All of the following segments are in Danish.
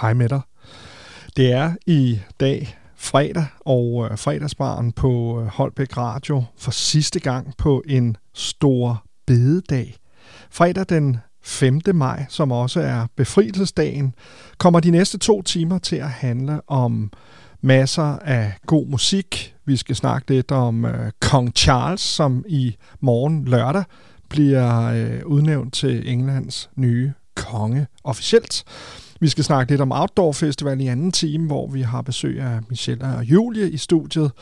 hej med dig. Det er i dag fredag, og øh, fredagsbaren på øh, Holbæk Radio for sidste gang på en stor bededag. Fredag den 5. maj, som også er befrielsesdagen, kommer de næste to timer til at handle om masser af god musik. Vi skal snakke lidt om øh, Kong Charles, som i morgen lørdag bliver øh, udnævnt til Englands nye konge officielt. Vi skal snakke lidt om Outdoor Festival i anden time, hvor vi har besøg af Michelle og Julie i studiet.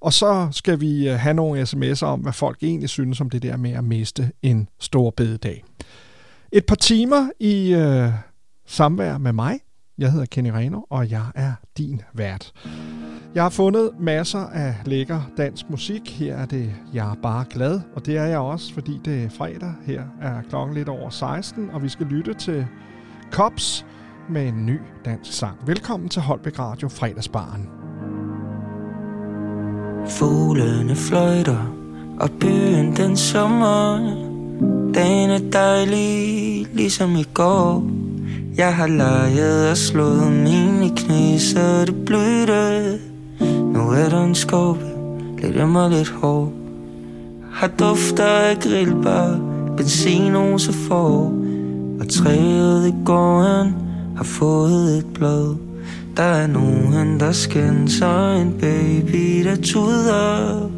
Og så skal vi øh, have nogle sms'er om, hvad folk egentlig synes om det der med at miste en stor bededag. Et par timer i øh, samvær med mig. Jeg hedder Kenny Reno, og jeg er din vært. Jeg har fundet masser af lækker dansk musik. Her er det Jeg er bare glad, og det er jeg også, fordi det er fredag. Her er klokken lidt over 16, og vi skal lytte til Cops med en ny dansk sang. Velkommen til Holbæk Radio fredagsbaren. Fuglene fløjter, og byen den sommer. Dagen er dejlig, ligesom i går. Jeg har leget og slået mine knæ, så det blødte. Nu er der en skåbe, lidt øm og lidt hård. Har dufter af grillbar, benzinose for. Og træet i gården har fået et blad. Der er nogen, der skænser en baby, der tuder.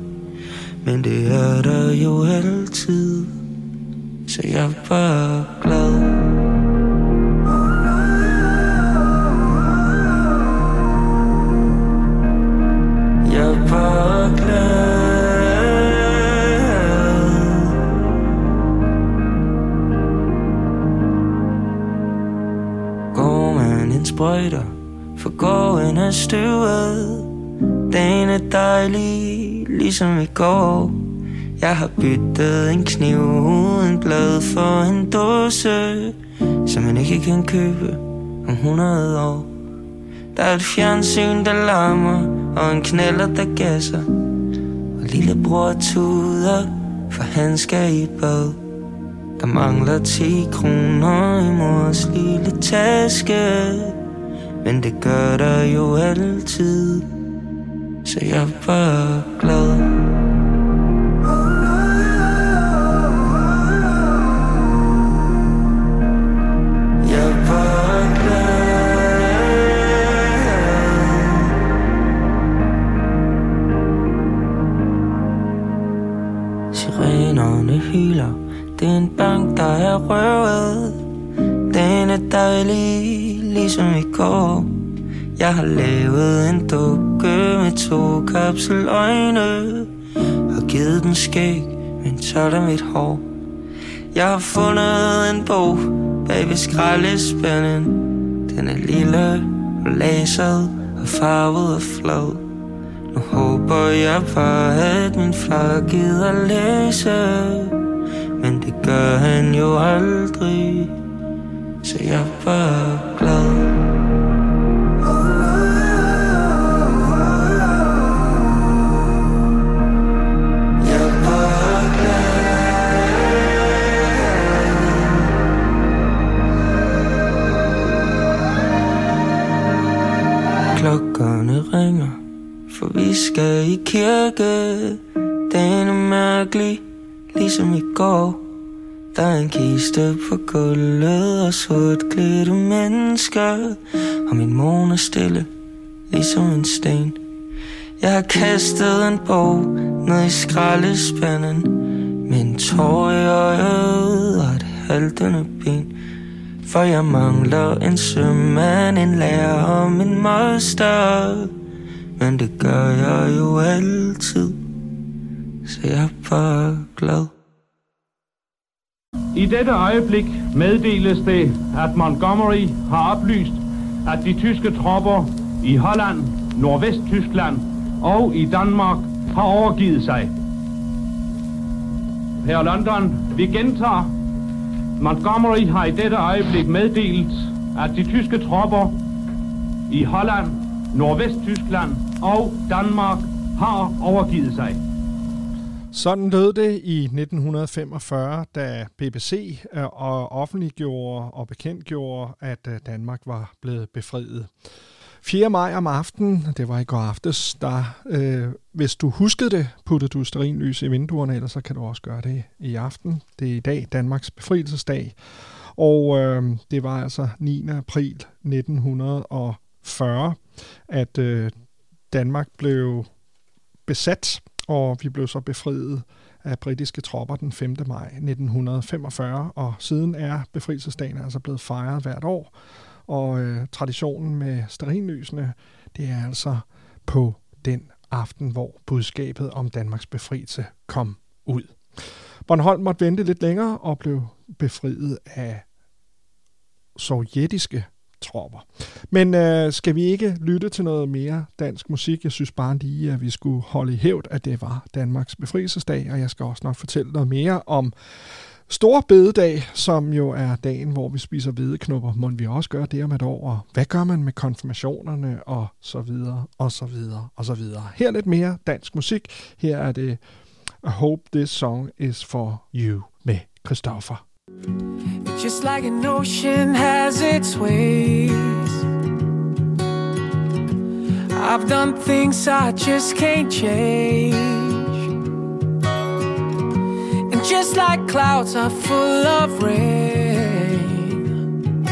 Men det er der jo altid, så jeg er bare glad. Jeg er bare glad sprøjter For gården er støvet. Dagen er dejlig Ligesom i går. Jeg har byttet en kniv uden blad for en dåse Som man ikke kan købe om 100 år. Der er et fjernsyn, der larmer og en knaller, der gasser. Og lillebror tuder, for han skal i bad. Der mangler 10 kroner i mors lille taske. Men det gør der jo altid Så jeg er bare glad. Jeg er bare glad. Sirenerne hyler. Det er en bank, der er røvet. Den er dejlig, som i går. Jeg har lavet en dukke med to kapseløjne Har givet den skæg men en tot af mit hår. Jeg har fundet en bog bag ved skraldespanden. Den er lille og laseret og farvet og flad. Nu håber jeg bare, at min far gider læse Men det gør han jo aldrig. Så jeg er bare glad. Klokkerne ringer for vi skal i kirke. Den er mærkelig, ligesom i går. Der er en kiste på gulvet Og sort klædte mennesker. Og min morgen er stille, ligesom en sten. Jeg har kastet en bog Ned i skraldespanden. Med en tår i øjet Og et haltende ben. For jeg mangler en sømand En lærer og min master men det gør jeg jo altid Så jeg er bare glad I dette øjeblik meddeles det, at Montgomery har oplyst, at de tyske tropper i Holland, Nordvesttyskland og i Danmark har overgivet sig. Her London, vi gentager. Montgomery har i dette øjeblik meddelt, at de tyske tropper i Holland, Nordvesttyskland og Danmark har overgivet sig. Sådan lød det i 1945, da BBC øh, offentliggjorde og bekendtgjorde, at øh, Danmark var blevet befriet. 4. maj om aftenen, det var i går aftes, der, øh, hvis du huskede det, puttede du sterinlys i vinduerne, eller så kan du også gøre det i aften. Det er i dag Danmarks befrielsesdag, og øh, det var altså 9. april 1940, at øh, Danmark blev besat og vi blev så befriet af britiske tropper den 5. maj 1945, og siden er befrielsesdagen altså blevet fejret hvert år, og øh, traditionen med sterinlysene, det er altså på den aften, hvor budskabet om Danmarks befrielse kom ud. Bornholm måtte vente lidt længere og blev befriet af sovjetiske tropper. Men øh, skal vi ikke lytte til noget mere dansk musik? Jeg synes bare lige, at vi skulle holde i hævd, at det var Danmarks befrielsesdag, og jeg skal også nok fortælle noget mere om Stor bededag, som jo er dagen, hvor vi spiser hvedeknopper, Må vi også gøre det om et år? Og hvad gør man med konfirmationerne? Og så videre, og så videre, og så videre. Her lidt mere dansk musik. Her er det I Hope This Song Is For You med Christoffer. Just like an ocean has its waves. I've done things I just can't change. Just like clouds are full of rain,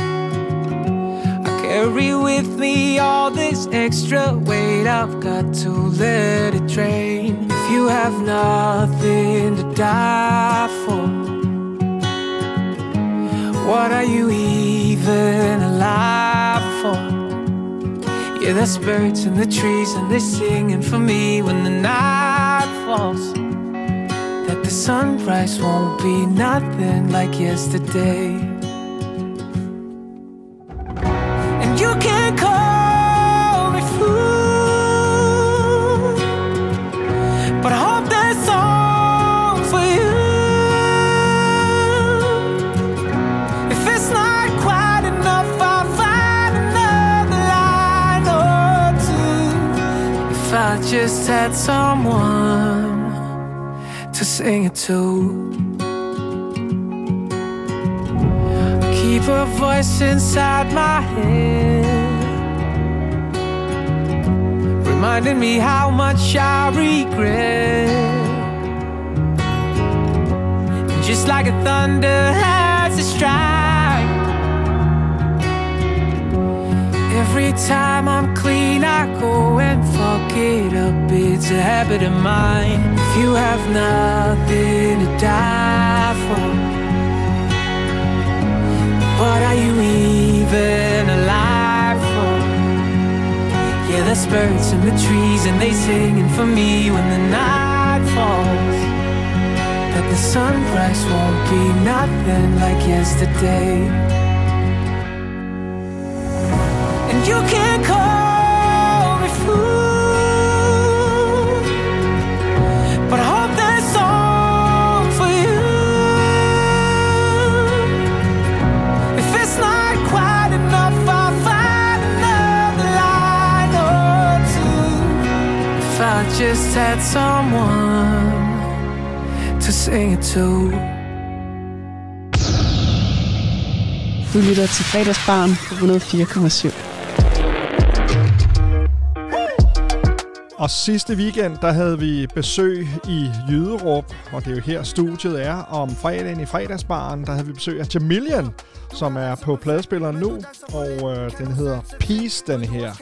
I carry with me all this extra weight. I've got to let it drain. If you have nothing to die for. What are you even alive for? Yeah, there's birds in the trees and they're singing for me when the night falls. That the sunrise won't be nothing like yesterday. And you can call me fool, but I hope that song for you. If it's not quite enough, I'll find another line or two. If I just had someone to sing it to. Keep a voice inside my head, reminding me how much I regret. Just like a thunder has a strike. Every time I'm clean, I go and fuck it up. It's a habit of mine. You have nothing to die for, what are you even alive for? Yeah, there's birds in the trees and they singing for me when the night falls. That the sunrise won't be nothing like yesterday. And you can just had someone to sing it to. Du lytter til fredagsbarn på 104,7. Og sidste weekend, der havde vi besøg i Jyderup, og det er jo her studiet er. Om fredagen i fredagsbaren, der havde vi besøg af Jamilian, som er på pladespilleren nu, og øh, den hedder Peace, den her.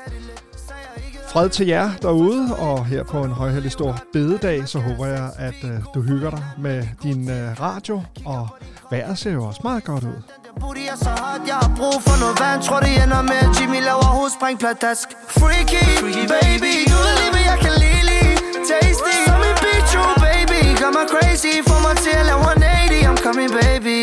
Fred til jer derude, og her på en højheldig stor bededag, så håber jeg, at øh, du hygger dig med din øh, radio, og vejret ser jo også meget godt ud. Booty er så hot, jeg har brug for noget vand Tror det ender med, at Jimmy laver hovedspring pladask Freaky, Freaky baby Du ved lige, hvad jeg kan lide lige Tasty. Som en bicho, oh, baby Gør mig crazy, får mig til at lave 180 I'm coming, baby.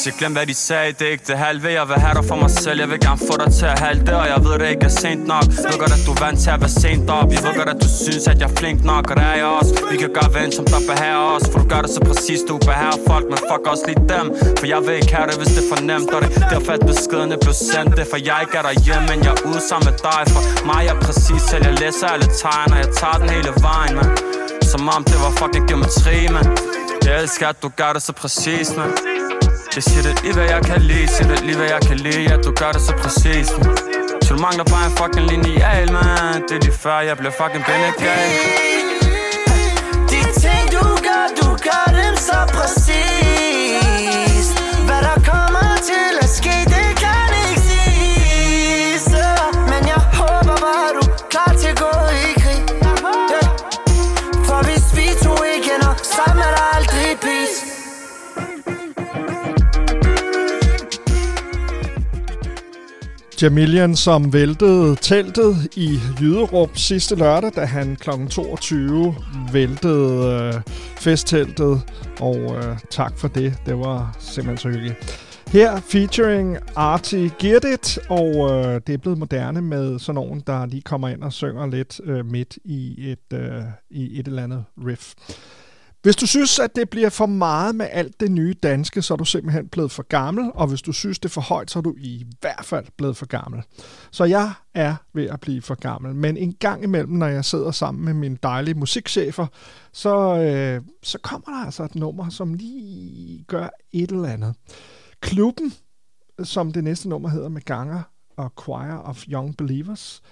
Hvis jeg glemmer hvad de sagde, det er ikke det halve. Jeg vil have dig for mig selv, jeg vil gerne få dig til at halte Og jeg ved det ikke er sent nok. Ved godt at du er vant til at være sent op. Jeg ved godt at du synes at jeg er flink nok Og det er jeg også. Vi kan gøre ven som der behager os. For du gør det så præcis, du behager folk Men fuck også lige dem. For jeg vil ikke have det, hvis det er for nemt Og det er derfor at beskederne blev sendt. Det for jeg ikke er derhjemme, men jeg er ude sammen med dig. For mig er præcis selv, jeg læser alle tegn Og jeg tager den hele vejen, man Som om det var fucking geometri, man Jeg elsker at du gør det så præcis, man jeg siger det lige, hvad jeg kan lide. Siger det lige, hvad jeg kan lide. Ja, du gør det så præcis. Man. Så du mangler bare en fucking lineal, man Det er lige før, jeg bliver fucking bindegal De ting, du gør, du gør dem så præcis. Jamilian, som væltede teltet i Jyderup sidste lørdag, da han kl. 22 væltede øh, festteltet. Og øh, tak for det. Det var simpelthen så hyggeligt. Her featuring Artie Girdit, og øh, det er blevet moderne med sådan nogen, der lige kommer ind og synger lidt øh, midt i et, øh, i et eller andet riff. Hvis du synes, at det bliver for meget med alt det nye danske, så er du simpelthen blevet for gammel, og hvis du synes, det er for højt, så er du i hvert fald blevet for gammel. Så jeg er ved at blive for gammel, men en gang imellem, når jeg sidder sammen med mine dejlige musikchefer, så, øh, så kommer der altså et nummer, som lige gør et eller andet. Klubben, som det næste nummer hedder med Ganger og Choir of Young Believers,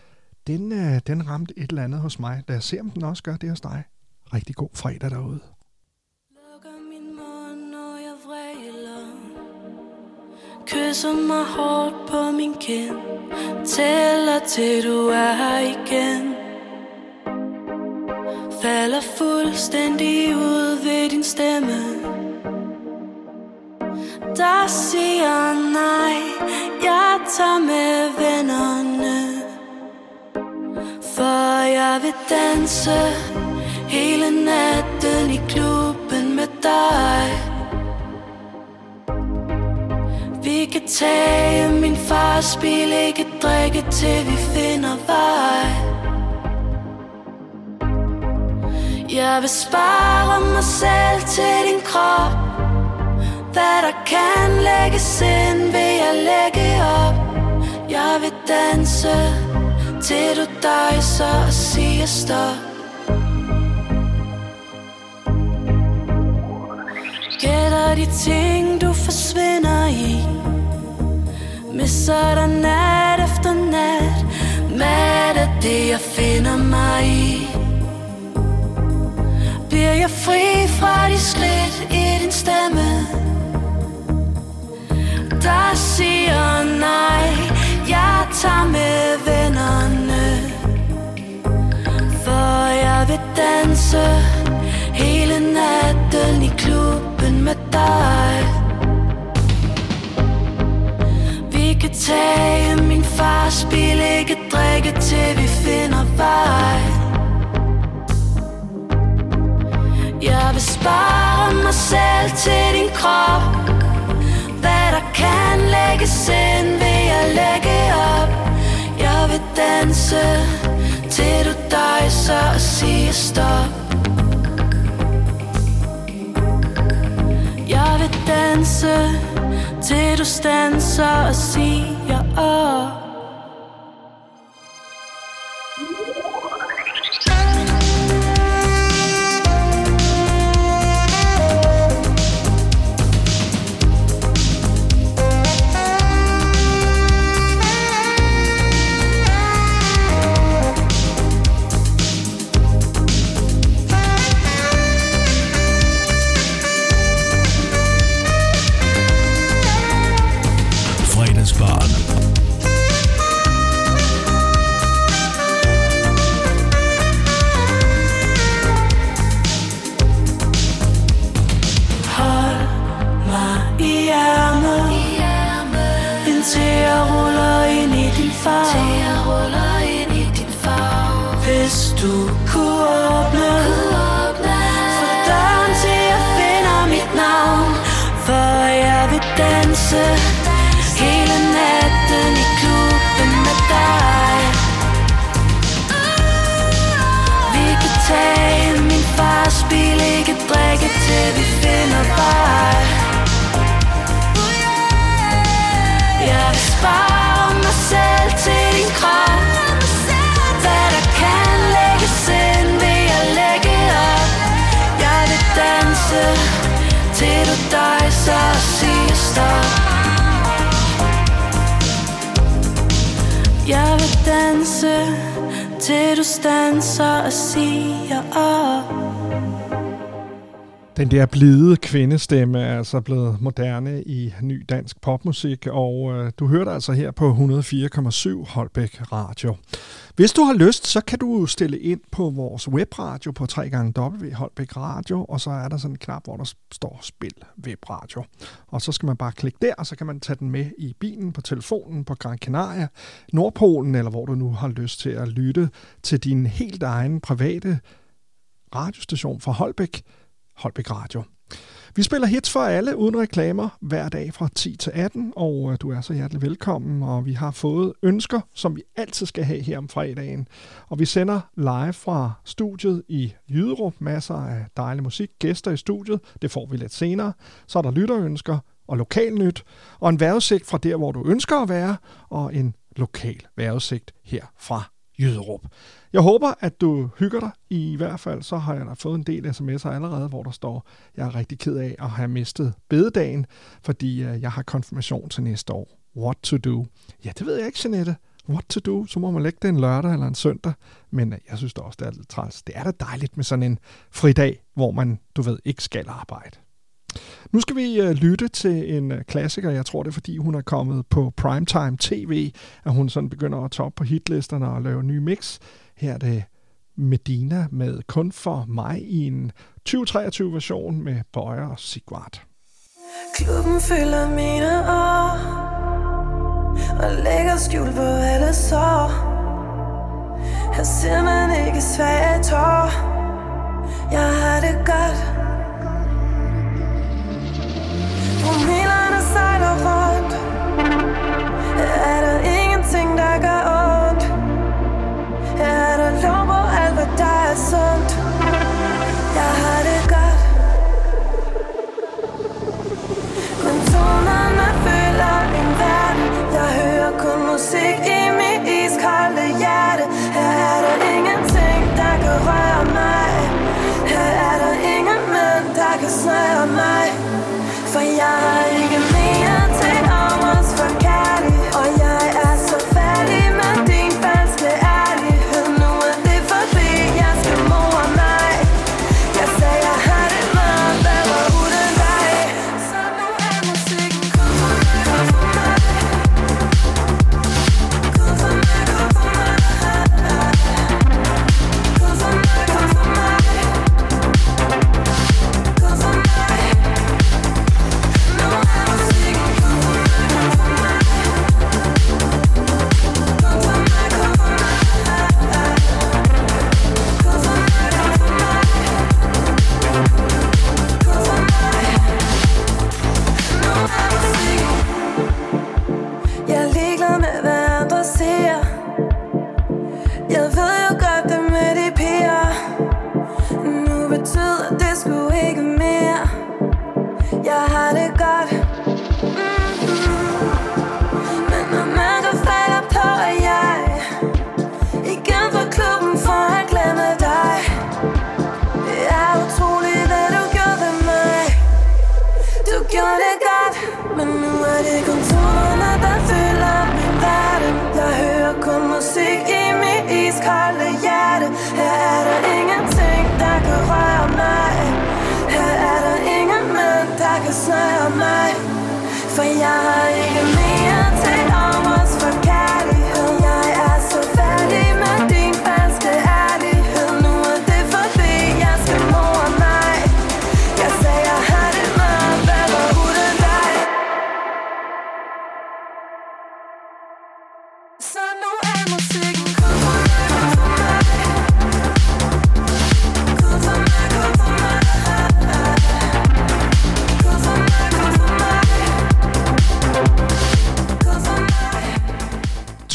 den, øh, den ramte et eller andet hos mig. Lad os se, om den også gør det hos dig. Rigtig god fredag derude. Kysser mig hårdt på min kind. Tæller til du er her igen. Falder fuldstændig ud ved din stemme. Der siger nej Jeg tager med vennerne. For jeg vil danse Hele natten i klubben med dig vi kan tage min fars bil, ikke drikke til vi finder vej. Jeg vil spare mig selv til din krop. Hvad der kan lægges ind, vil jeg lægge op. Jeg vil danse til du dejser og siger stop. Gætter de ting, du forsvinder i? Misser dig nat efter nat? Mad af det, jeg finder mig i? Bliver jeg fri fra de skridt i din stemme? Der siger nej Jeg tager med vennerne. For jeg vil danse Hele natten i klub med dig. Vi kan tage min fars bil Ikke drikke til vi finder vej. Jeg vil spare mig selv til din krop. Hvad der kan lægges ind Vil jeg lægge op. Jeg vil danse Til du dejser og siger stop. Danse Til du stanser og siger op. danser og siger op. Den der blide kvindestemme er altså blevet moderne i ny dansk popmusik, og øh, du hørte altså her på 104,7 Holbæk Radio. Hvis du har lyst, så kan du stille ind på vores webradio på 3 gange Holbæk Radio, og så er der sådan en knap, hvor der står Spil Webradio. Og så skal man bare klikke der, og så kan man tage den med i bilen, på telefonen, på Gran Canaria, Nordpolen, eller hvor du nu har lyst til at lytte til din helt egen private radiostation fra Holbæk, Holbæk Radio. Vi spiller hits for alle uden reklamer hver dag fra 10 til 18, og øh, du er så hjertelig velkommen, og vi har fået ønsker, som vi altid skal have her om fredagen. Og vi sender live fra studiet i Jyderup, masser af dejlig musik, gæster i studiet, det får vi lidt senere. Så er der lytterønsker og lokalnyt, og en vejrudsigt fra der, hvor du ønsker at være, og en lokal vejrudsigt her fra Jyderup. Jeg håber, at du hygger dig. I hvert fald så har jeg da fået en del sms'er allerede, hvor der står, jeg er rigtig ked af at have mistet bededagen, fordi øh, jeg har konfirmation til næste år. What to do? Ja, det ved jeg ikke, Jeanette. What to do? Så må man lægge det en lørdag eller en søndag. Men øh, jeg synes da også, det er lidt træls. Det er da dejligt med sådan en fridag, hvor man, du ved, ikke skal arbejde. Nu skal vi øh, lytte til en klassiker. Jeg tror, det er fordi, hun er kommet på primetime tv, at hun sådan begynder at toppe på hitlisterne og lave nye mix. Her er det Medina med Kun for mig i en 2023-version med Bøjer og Sigvart. Klubben fylder mine år Og lægger skjul på alle sår. Her ser man ikke svage tår. Jeg har det godt. Promillerne sejler rundt. Er sundt. Jeg har det godt. Men tonerne føler min verden. Jeg hører kun musik i mit iskolde hjerte. Her er der ingenting, der kan røre mig. Her er der ingen mænd, der kan snøre mig. For jeg har ligeglad med, hvad andre siger kolde hjerte. Her er der ingenting, der kan røre mig. Her er der ingen mænd, der kan snøre mig. For jeg har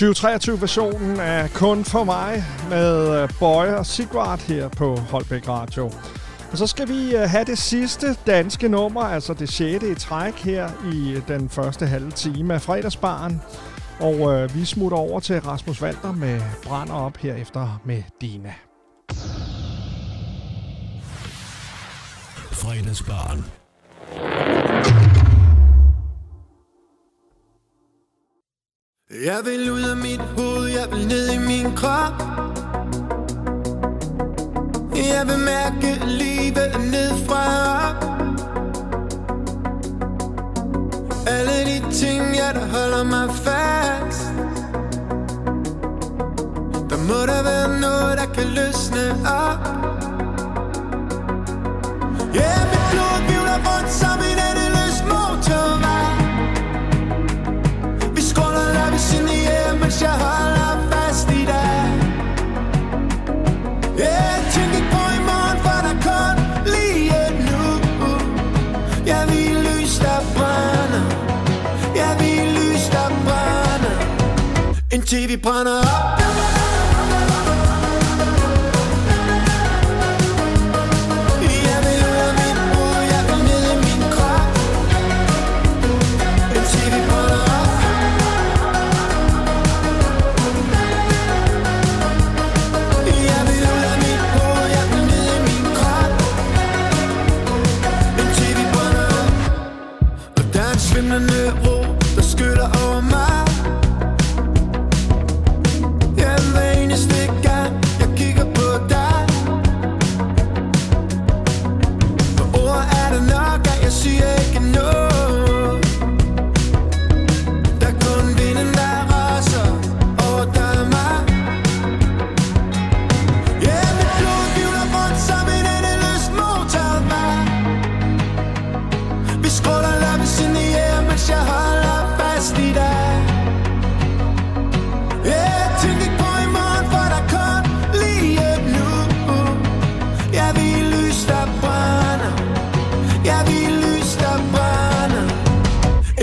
2023-versionen er kun for mig med Bøje Boy og Sigvart her på Holbæk Radio. Og så skal vi øh, have det sidste danske nummer, altså det sjette i træk her i øh, den første halve time af fredagsbaren. Og øh, vi smutter over til Rasmus Walter med Brænder op herefter med Dina. Fredagsbaren. Jeg vil ud af mit hoved, jeg vil ned i min krop. Jeg vil mærke livet ned fra op. Alle de ting, jeg der holder mig fast. Der må der være noget, der kan løsne op. Ja, yeah, mit blod vivler rundt som en endeløs motor. Mens jeg holder fast i dig. Yeah, tænk ikke på i morgen, for der kun lige nu Jeg vil lys, der brænder. Jeg vil lys, der brænder. Indtil vi brænder op.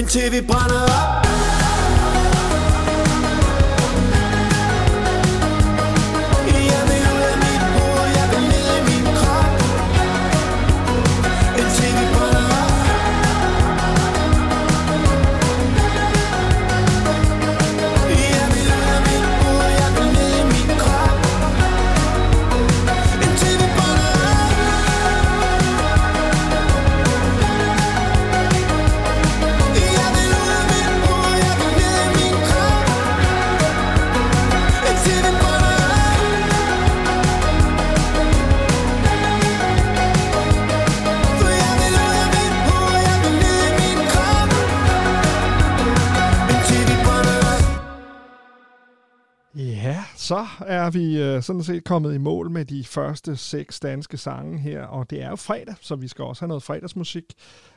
Indtil vi brænder op. så er vi øh, sådan set kommet i mål med de første seks danske sange her, og det er jo fredag, så vi skal også have noget fredagsmusik.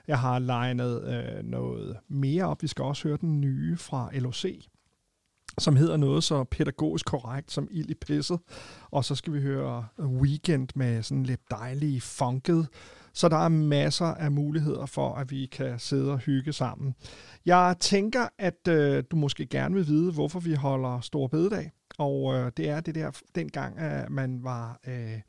Jeg har legnet øh, noget mere op. Vi skal også høre den nye fra LOC, som hedder noget så pædagogisk korrekt som ild i pisset. Og så skal vi høre Weekend med sådan lidt dejlige funket. Så der er masser af muligheder for, at vi kan sidde og hygge sammen. Jeg tænker, at øh, du måske gerne vil vide, hvorfor vi holder Stor Bededag. Og øh, det er det der dengang, at man var... Øh,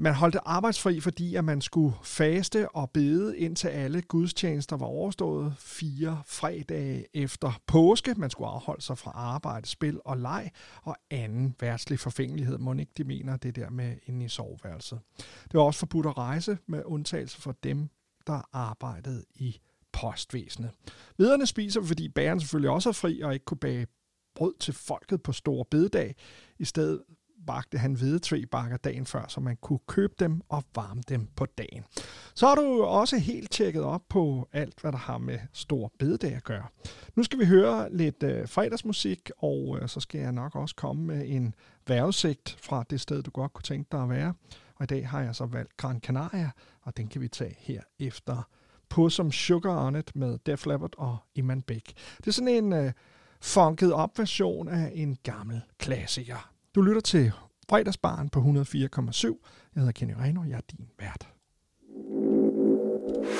man holdt arbejdsfri, fordi at man skulle faste og bede indtil alle gudstjenester var overstået fire fredage efter påske. Man skulle afholde sig fra arbejde, spil og leg og anden værtslig forfængelighed. Må ikke de mener det der med inde i soveværelset. Det var også forbudt at rejse med undtagelse for dem, der arbejdede i postvæsenet. Viderne spiser, fordi bæren selvfølgelig også er fri og ikke kunne bage brød til folket på store bededag. I stedet bagte han hvide bakker dagen før, så man kunne købe dem og varme dem på dagen. Så har du også helt tjekket op på alt, hvad der har med stor bededag at gøre. Nu skal vi høre lidt øh, fredagsmusik, og øh, så skal jeg nok også komme med en vejrudsigt fra det sted, du godt kunne tænke dig at være. Og i dag har jeg så valgt Gran Canaria, og den kan vi tage her efter på som Sugar On It med Def Leppard og Iman Beck. Det er sådan en øh, funket op version af en gammel klassiker. Du lytter til fredagsbaren på 104,7. Jeg hedder Kenny Reno, jeg er din vært.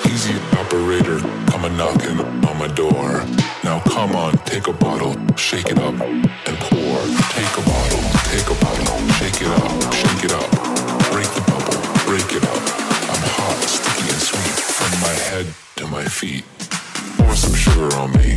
Easy operator, come a knocking on my door. Now come on, take a bottle, shake it up, and pour. Take a bottle, take a bottle, shake it up, shake it up. Break the bubble, break it up. I'm hot, sticky and sweet, from my head to my feet. Pour some sugar on me,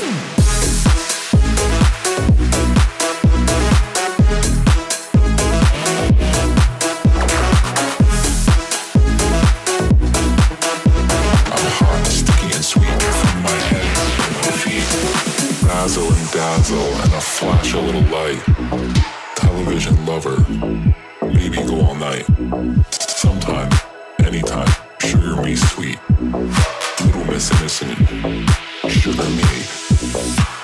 dazzle and a flash, a little light. Television lover, maybe go all night. Sometime, anytime, sugar me sweet. Little Miss Innocent, sugar me.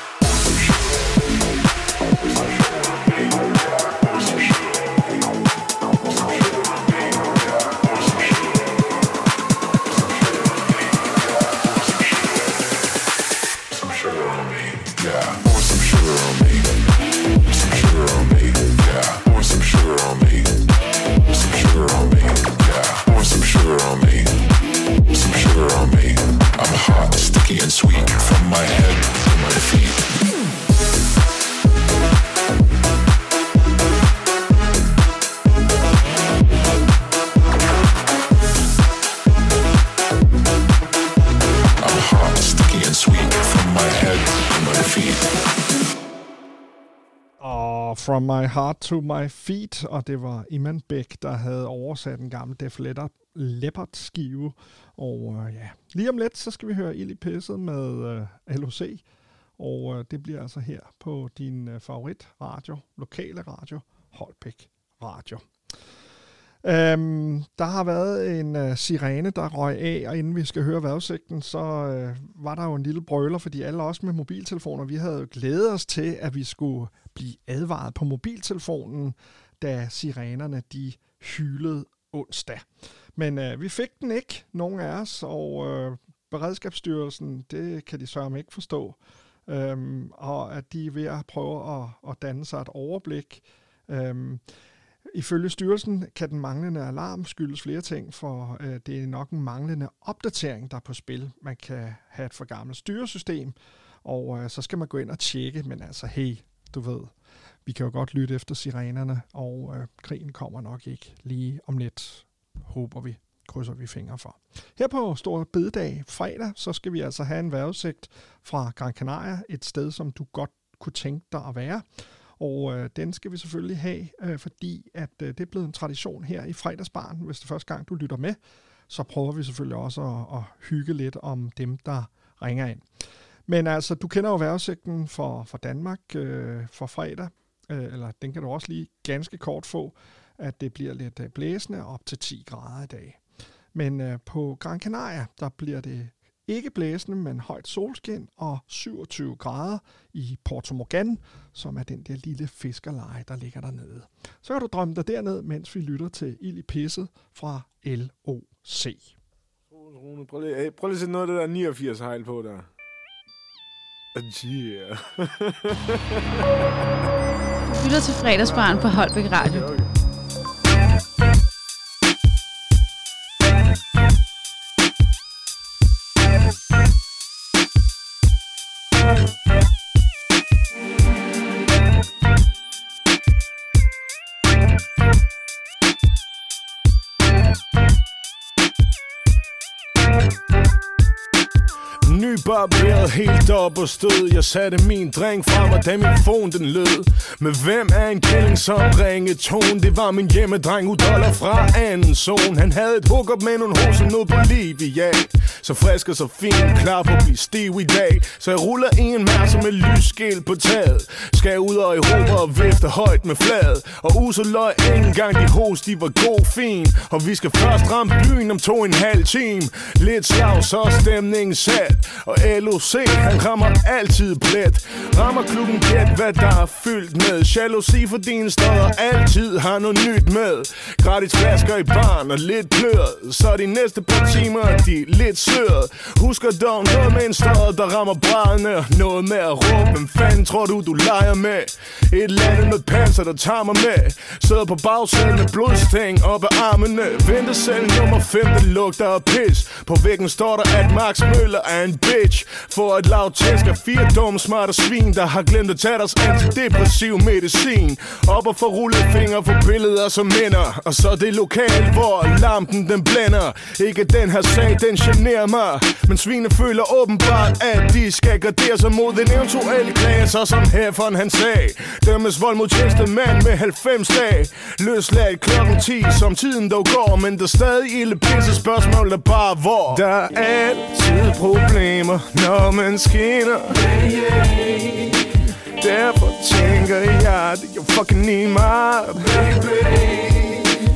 My Heart to My Feet, og det var Iman Beck, der havde oversat en gammel Def Leppard, Leppard skive. Og øh, ja, lige om lidt, så skal vi høre Ild i Pisset med øh, LOC. Og øh, det bliver altså her på din øh, favorit radio, lokale radio, Holbæk Radio. Øhm, der har været en øh, sirene, der røg af, og inden vi skal høre vejrudsigten, så øh, var der jo en lille brøler, fordi alle os med mobiltelefoner, vi havde jo glædet os til, at vi skulle blive advaret på mobiltelefonen, da sirenerne de hylede onsdag. Men øh, vi fik den ikke, nogen af os, og øh, Beredskabsstyrelsen, det kan de sørge ikke forstå, øhm, og at de er ved at prøve at, at danne sig et overblik. Øhm, Ifølge styrelsen kan den manglende alarm skyldes flere ting, for øh, det er nok en manglende opdatering, der er på spil. Man kan have et for gammelt styresystem, og øh, så skal man gå ind og tjekke, men altså hey, du ved, vi kan jo godt lytte efter sirenerne, og øh, krigen kommer nok ikke lige om lidt, håber vi, krydser vi fingre for. Her på Stor Bededag fredag, så skal vi altså have en vejrudsigt fra Gran Canaria, et sted, som du godt kunne tænke dig at være. Og øh, den skal vi selvfølgelig have, øh, fordi at øh, det er blevet en tradition her i fredagsbarn. Hvis det er første gang, du lytter med, så prøver vi selvfølgelig også at, at hygge lidt om dem, der ringer ind. Men altså, du kender jo vejrudsigten for, for Danmark øh, for fredag, øh, eller den kan du også lige ganske kort få, at det bliver lidt øh, blæsende op til 10 grader i dag. Men øh, på Gran Canaria, der bliver det ikke blæsende, men højt solskin og 27 grader i Porto Morgan, som er den der lille fiskerleje, der ligger dernede. Så kan du drømme dig derned, mens vi lytter til Ild i Pisset fra LOC. Rune, prøv lige, prøv lige at sætte noget af det der 89 hejl på der. Yeah. Lytter til fredagsbarn på Holbæk Radio. Okay, okay. Nybarberet helt op og stød. Jeg satte min dreng frem, og da min phone den lød. Men hvem er en kælling som ringetone? Det var min hjemmedreng, udoller fra anden zone. Han havde et hookup med nogle hoser ned på Livia Så frisk og så fin, klar på at blive stiv i dag. Så jeg ruller i en masse med lysskæl på taget. Skal ud og Europa og vifte højt med flad Og uso løg ikke engang de hos, de var god fin. Og vi skal først ramme byen om to en halv time. Lidt slag, så stemningen sat. Og LOC, han rammer altid plet Rammer klubben gæt, hvad der er fyldt med. Jalousi for din stodder altid har noget nyt med. Gratis flasker i barn og lidt pløret. Så de næste par timer, de er lidt søret. Husker dog noget med en stodder, der rammer brædderne. Noget med at råbe, hvem fanden tror du, du leger med? Et eller andet med panser, der tager mig med. Sidder på bagsæden med blodstæng op ad armene. Ventesel nummer 5, det lugter af pis. På væggen står der, at Max Møller er en bitch. For at lave lavt tæsk af fire dumme smarte svin Der har glemt at tage deres antidepressiv medicin. Op og få rullet fingre for billeder som minder. Og så det lokal, hvor lampen den blænder. Ikke den her sag, den generer mig. Men svine føler åbenbart, at de skal gardere sig mod den eventuelle klage. Så som herfra han sag Dømmes vold mod tjenestemand med 90 dage. Løsladt klokken 10, som tiden dog går Men der er stadig ilde pisse spørgsmål, der bare hvor? Der er altid problemer, når man skinner Derfor tænker jeg, at jeg fucking lige meget, baby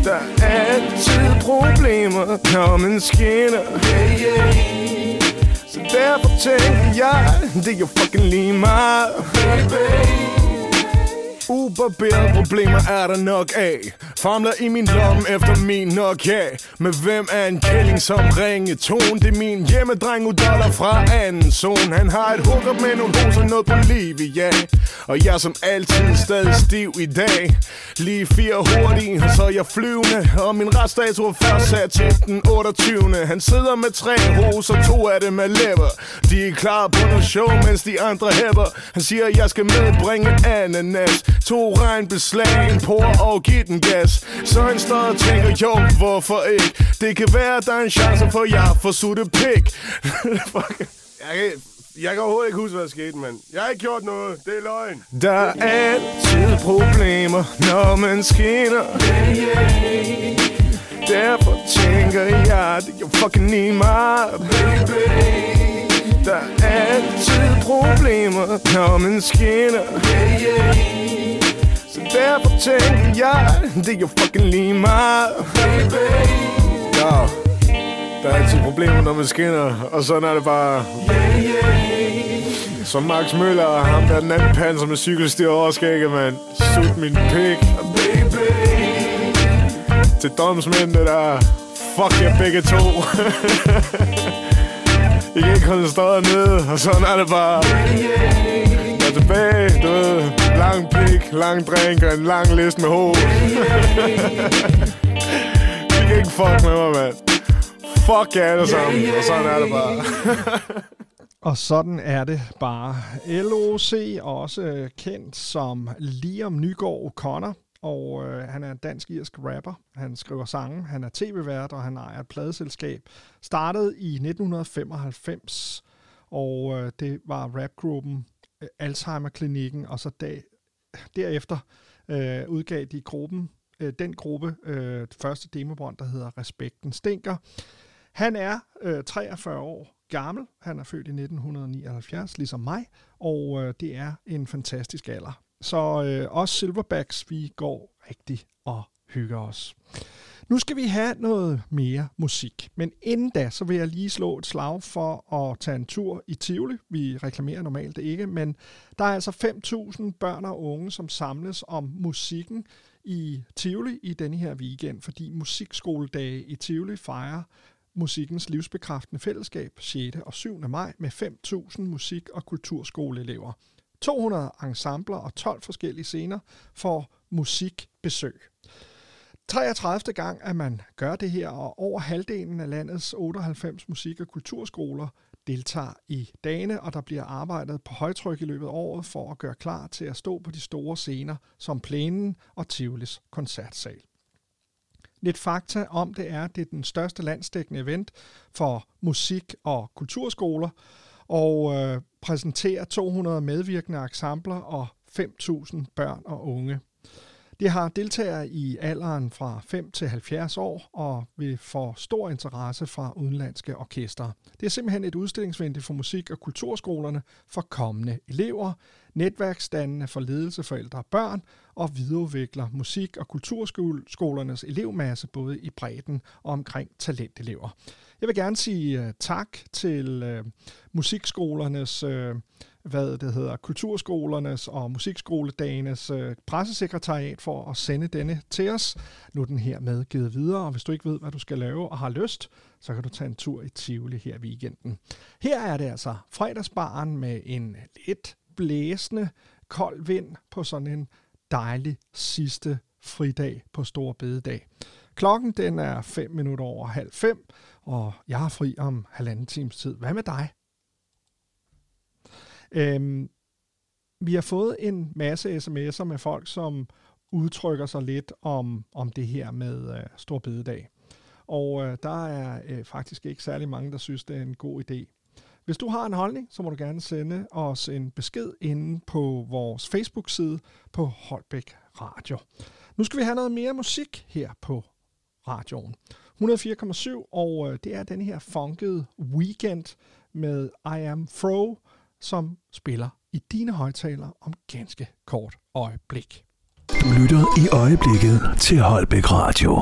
Der er altid problemer, når man skinner. Så derfor tænker jeg, det er fucking lige meget, baby Ubarberede problemer er der nok af. Famler i min lomme efter min nok, ja. Men hvem er en kælling som ringe ringetone? Det er min hjemmedreng udolder fra anden zone. Han har et hookup med nogle hoser, noget på livet, ja Og jeg som altid stadig stiv i dag. Lige fire hurtige, så jeg flyvende. Og min retsdato er først sat til den 28. Han sidder med tre hoser, to af dem er læber. De er klar på noget show, mens de andre hæpper. Han siger, jeg skal medbringe ananas. To regnbeslag, en por og giv den gas Så han står og tænker, jo, hvorfor ikke? Det kan være, der er en chance for, jeg får suttet pik. Jeg kan, jeg kan overhovedet ikke huske, hvad der skete, men jeg har ikke gjort noget. Det er løgn. Der er altid problemer, når man skinner. Derfor tænker jeg, det er fucking lige meget, baby. Der er altid problemer, når man skinner. Så derfor tænker jeg, det er jo fucking lige meget, baby. Ja. Der er altid problemer, når man skinner, og sådan er det bare. Yeah, yeah Som Max Møller og ham der den anden panser med cykelstyr over skægget, mand. Sut min pik, baby. Til domsmændene der, fuck jer begge to. I kan ikke holde stadig nede, og sådan er det bare. yeah, yeah er tilbage, du ved. Lang pik, lang drink og en lang liste med hoved. I kan ikke fuck med mig, mand. Fuck jer alle sammen, og sådan er det bare. Og sådan er det bare. LOC, også kendt som Liam Nygaard O'Connor, og øh, han er en dansk-irsk rapper. Han skriver sange, han er tv-vært, og han ejer et pladeselskab. Startede i 1995, og øh, det var rapgruppen øh, Alzheimer-klinikken, og så dag, derefter øh, udgav de gruppen, øh, den gruppe øh, det første demobånd, der hedder Respekten Stinker. Han er øh, 43 år gammel. Han er født i 1979, ligesom mig, og øh, det er en fantastisk alder. Så øh, os Silverbacks, vi går rigtig og hygger os. Nu skal vi have noget mere musik, men inden da, så vil jeg lige slå et slag for at tage en tur i Tivoli. Vi reklamerer normalt det ikke, men der er altså 5.000 børn og unge, som samles om musikken i Tivoli i denne her weekend, fordi musikskoledage i Tivoli fejrer musikkens livsbekræftende fællesskab 6. og 7. maj med 5.000 musik- og kulturskoleelever. 200 ensembler og 12 forskellige scener for musikbesøg. 33. gang, at man gør det her, og over halvdelen af landets 98 musik- og kulturskoler deltager i dagene, og der bliver arbejdet på højtryk i løbet af året for at gøre klar til at stå på de store scener som Plænen og Tivolis koncertsal. Lidt fakta om det er, at det er den største landsdækkende event for musik- og kulturskoler, og øh, præsenterer 200 medvirkende ensembler og 5.000 børn og unge. Det har deltagere i alderen fra 5 til 70 år og vil få stor interesse fra udenlandske orkestre. Det er simpelthen et udstillingsvindue for musik- og kulturskolerne for kommende elever, netværksdannende for ledelse, forældre og børn, og videreudvikler musik- og kulturskolernes elevmasse både i bredden og omkring talentelever. Jeg vil gerne sige øh, tak til øh, musikskolernes, øh, hvad det hedder, kulturskolernes og musikskoledagenes øh, pressesekretariat for at sende denne til os. Nu er den her med givet videre, og hvis du ikke ved, hvad du skal lave og har lyst, så kan du tage en tur i Tivoli her i weekenden. Her er det altså fredagsbaren med en lidt blæsende, kold vind på sådan en dejlig sidste fridag på Stor Bededag. Klokken den er 5 minutter over halv fem, og jeg har fri om halvanden times tid. Hvad med dig? Øhm, vi har fået en masse sms'er med folk, som udtrykker sig lidt om, om det her med øh, Stor Bededag. Og øh, der er øh, faktisk ikke særlig mange, der synes, det er en god idé. Hvis du har en holdning, så må du gerne sende os en besked inde på vores Facebook-side på Holbæk Radio. Nu skal vi have noget mere musik her på radioen. 104,7, og øh, det er den her funkede weekend med I Am Fro, som spiller i dine højtaler om ganske kort øjeblik. Du lytter i øjeblikket til Holbæk Radio.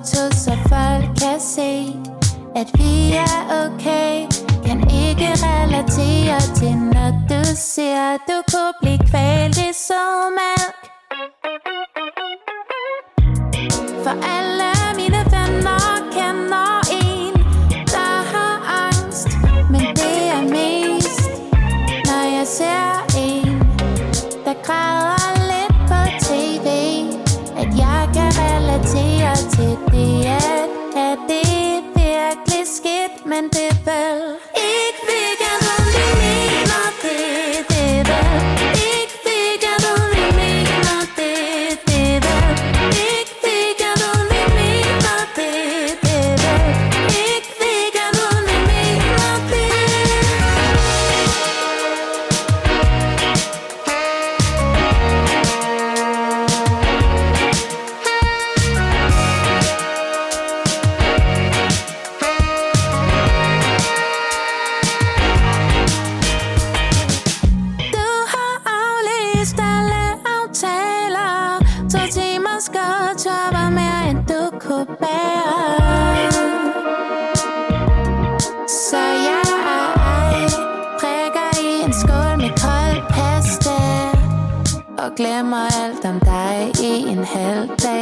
Foto, så folk kan se At vi er okay. Kan ikke relatere til, når du ser Du kunne blive kvalt i sødmælk For alle Og glemmer alt om dig i en halv dag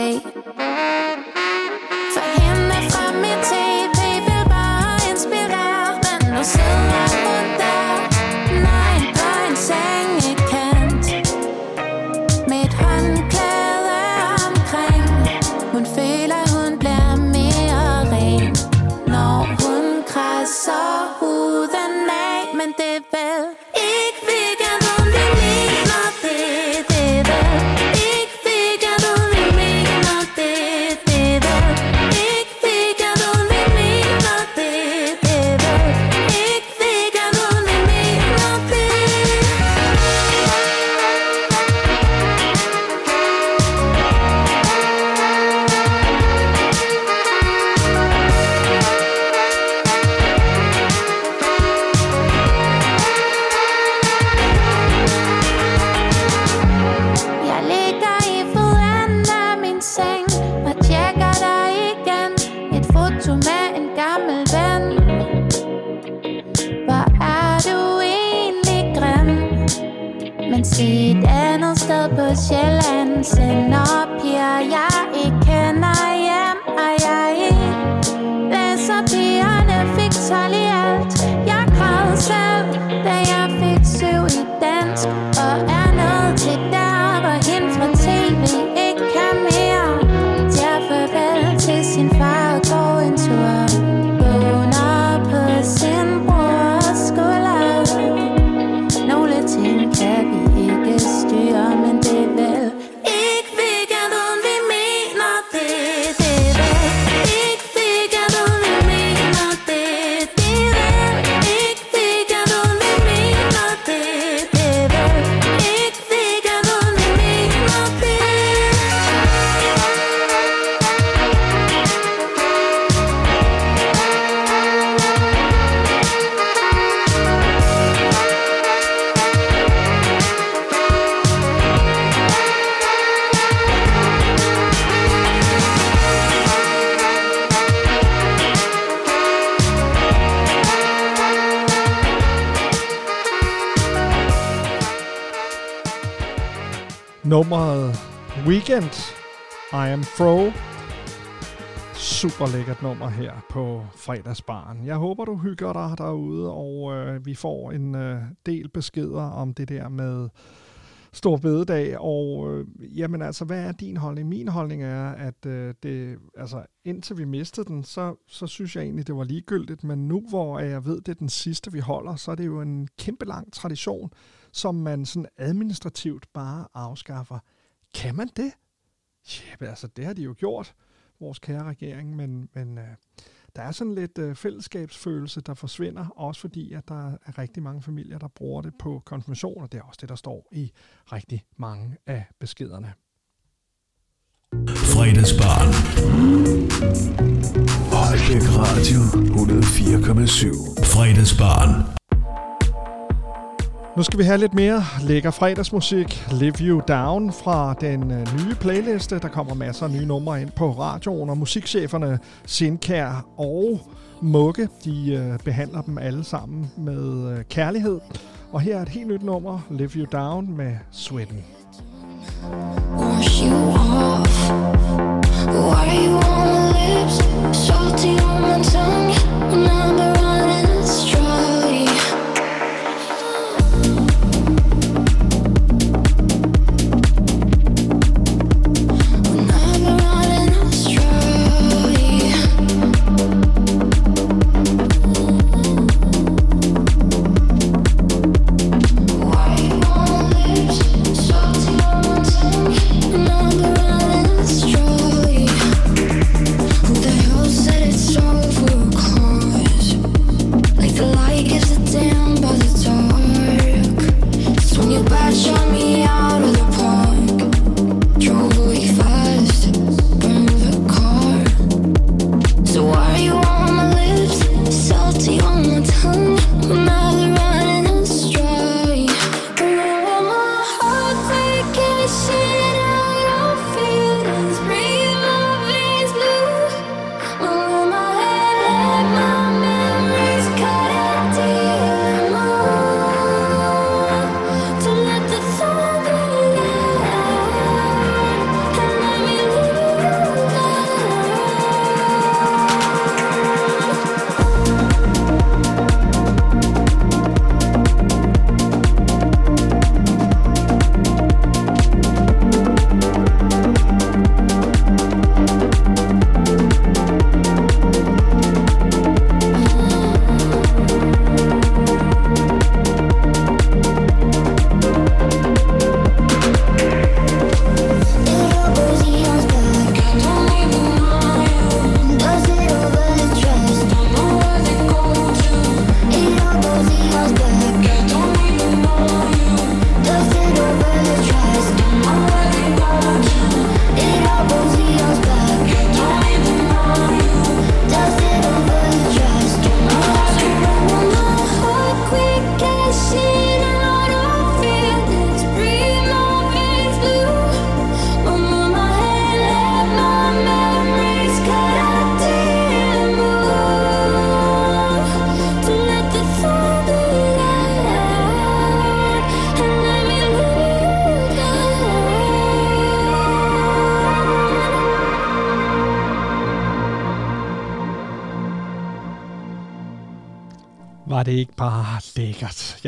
Super nummer her på fredagsbaren. Jeg håber, du hygger dig derude, og øh, vi får en øh, del beskeder om det der med stor bededag. Og øh, jamen altså, hvad er din holdning? Min holdning er, at øh, det, altså, indtil vi mistede den, så, så synes jeg egentlig, det var ligegyldigt. Men nu, hvor jeg ved, det er den sidste, vi holder, så er det jo en kæmpe lang tradition, som man sådan administrativt bare afskaffer. Kan man det? Ja, altså det har de jo gjort, vores kære regering, men, men øh, der er sådan lidt øh, fællesskabsfølelse, der forsvinder, også fordi, at der er rigtig mange familier, der bruger det på konfirmation, og det er også det, der står i rigtig mange af beskederne. Fredagsbarn. Holbæk Radio 104,7. Fredagsbarn. Nu skal vi have lidt mere lækker fredagsmusik. Live You Down fra den øh, nye playliste. Der kommer masser af nye numre ind på radioen, og musikcheferne Sinkær og Mugge, de øh, behandler dem alle sammen med øh, kærlighed. Og her er et helt nyt nummer, Live You Down med Sweden. Wash you off. Why you on my lips? Salty on my tongue. When I'm running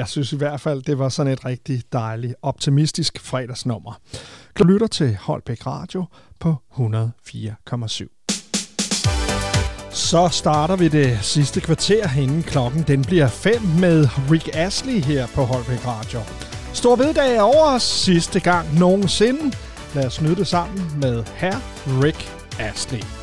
Jeg synes i hvert fald, det var sådan et rigtig dejligt, optimistisk fredagsnummer. Du lytter til Holbæk Radio på 104,7. Så starter vi det sidste kvarter, inden klokken den bliver 5 med Rick Astley her på Holbæk Radio. Stor veddag er over os sidste gang nogensinde. Lad os nyde det sammen med herr Rick Astley.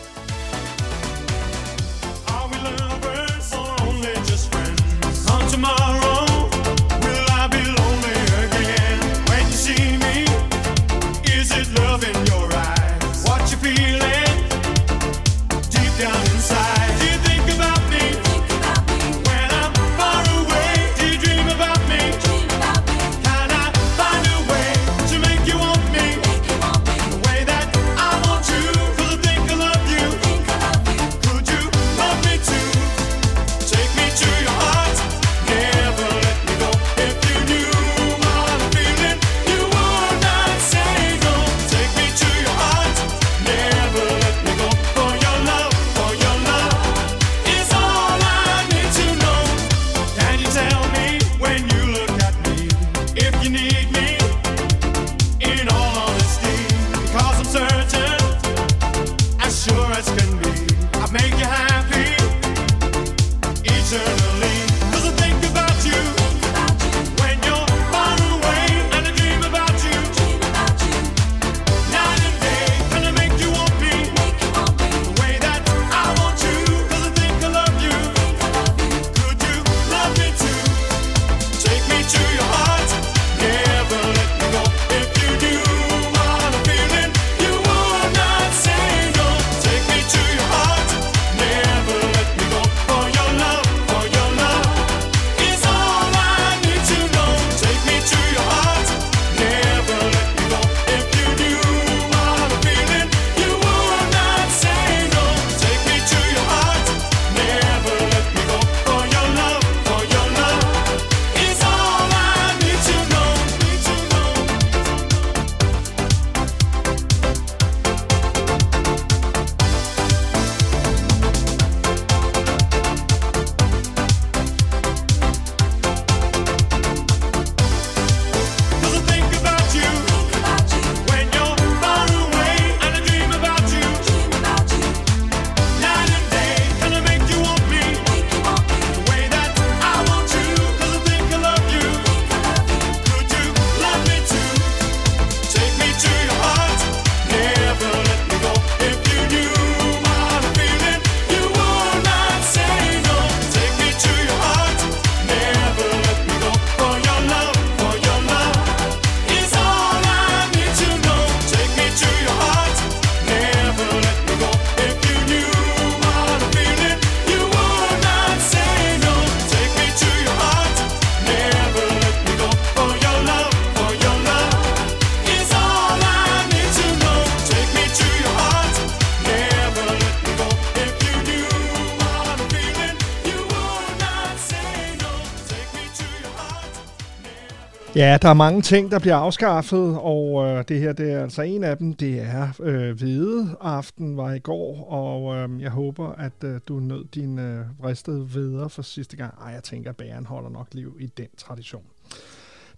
Ja, der er mange ting, der bliver afskaffet, og øh, det her det er altså en af dem. Det er øh, hvide aften var i går, og øh, jeg håber, at øh, du nød din øh, ristede veder for sidste gang. Ej, jeg tænker, at bæren holder nok liv i den tradition.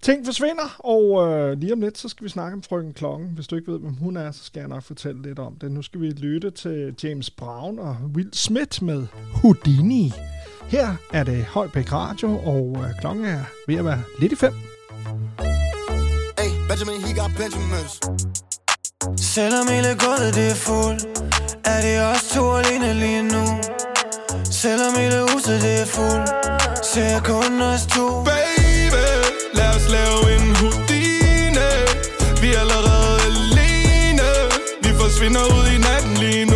Ting forsvinder, og øh, lige om lidt, så skal vi snakke om frøken Klokken. Hvis du ikke ved, hvem hun er, så skal jeg nok fortælle lidt om det. Nu skal vi lytte til James Brown og Will Smith med Houdini. Her er det Holbæk Radio, og øh, klokken er ved at være lidt i fem. Benjamin, he got Benjamins. Selvom hele gulvet det er fuld Er det os to alene lige nu. Selvom hele huset det er fuld Ser jeg kun os to. Baby, lad os lave en Houdini. Vi er allerede alene. Vi forsvinder ud i natten lige nu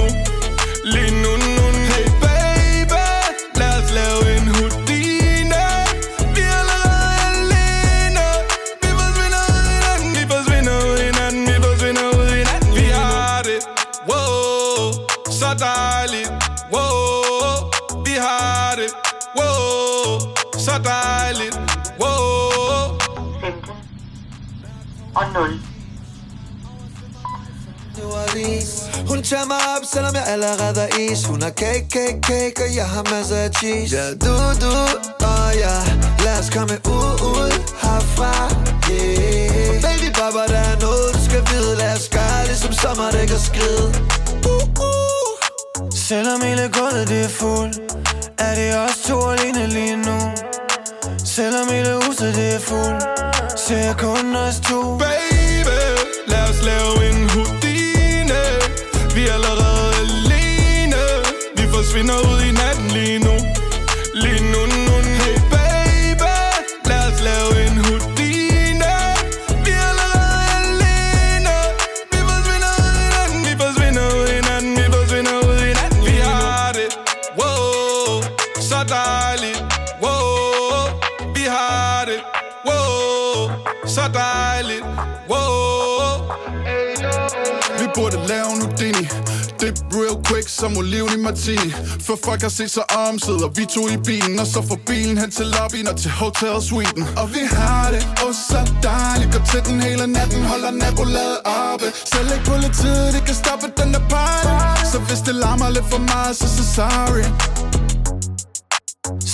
mig op, selvom jeg allerede er is. Hun har cake, cake, cake, og jeg har masser af cheese. Ja, du, du, og ja. Lad os komme ud, ud herfra, yeah. Baby, baba, der er noget, du skal vide. Lad os gøre det, som sommer, det kan skride. Uh, uh. Selvom hele gulvet det er fuld Er det os to alene lige nu. Selvom hele huset det er fuld Ser jeg kun os to Vi forsvinder som oliven i martini. For folk har set sig om, sidder vi to i bilen Og så får bilen hen til lobbyen og til hotel suiten Og vi har det, oh så dejligt. Går til den hele natten, holder nabolaget oppe. Selv ikke politiet, det kan stoppe den der party. Så hvis det larmer lidt for meget, så så sorry.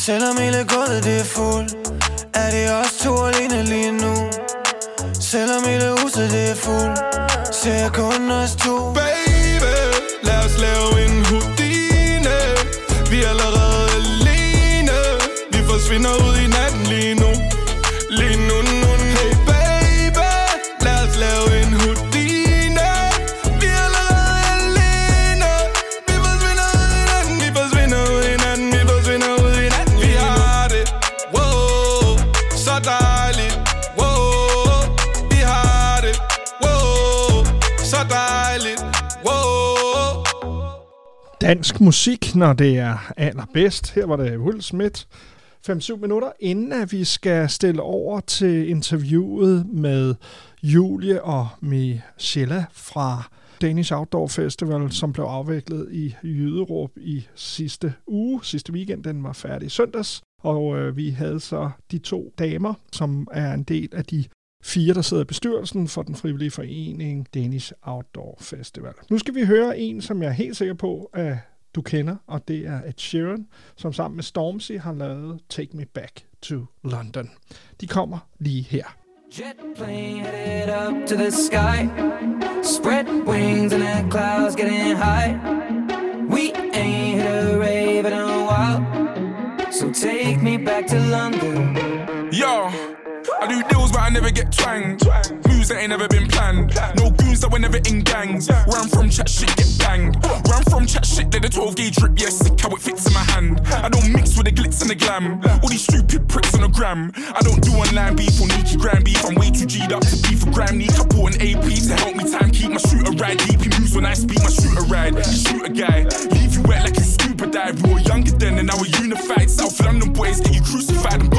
Selvom hele gulvet det er fuld Er det os to alene lige nu. Selvom hele huset det er fuld Ser jeg kun os to. Baby, forsvinder ud i natten lige nu. Lige nu, nu, nu. Hey baby, lad os lave en Houdini. Vi er allerede alene. Vi forsvinder ud i natten Vi forsvinder ud i natten Vi forsvinder ud i natten. Vi har det, wow Så dejligt, wow Vi har det, wow Så dejligt, wow. Dansk musik, når det er allerbedst. Her var det Will Smith. 5-7 minutter, inden at vi skal stille over til interviewet med Julie og Michelle fra Danish Outdoor Festival, som blev afviklet i Jyderup i sidste uge, sidste weekend. Den var færdig søndags, og øh, vi havde så de to damer, som er en del af de fire, der sidder i bestyrelsen for den frivillige forening Danish Outdoor Festival. Nu skal vi høre en, som jeg er helt sikker på, at du kender, og det er Ed Sheeran, som sammen med Stormzy har lavet Take Me Back to London. De kommer lige her. Jet plane headed up to the sky. Spread wings and the clouds getting high. We ain't hit a rave in a while. So take me back to London. Yo, I do deals, but I never get twanged. Moves that ain't never been planned. No goons that were never in gangs. Where I'm from, chat shit get banged. Where I'm from, chat shit, let the 12 gauge drip. Yeah, sick how it fits in my hand. I don't mix with the glitz and the glam. All these stupid pricks on the gram. I don't do online beef or Nikki Grand beef. I'm way too G'd up to beef for gram. Need I bought an AP to help me time keep my shooter ride. Deep he moves when I speak my shooter ride. Shoot a guy, leave you wet like you scuba dive. We were younger then and now we're unified. South London boys get you crucified. Gone.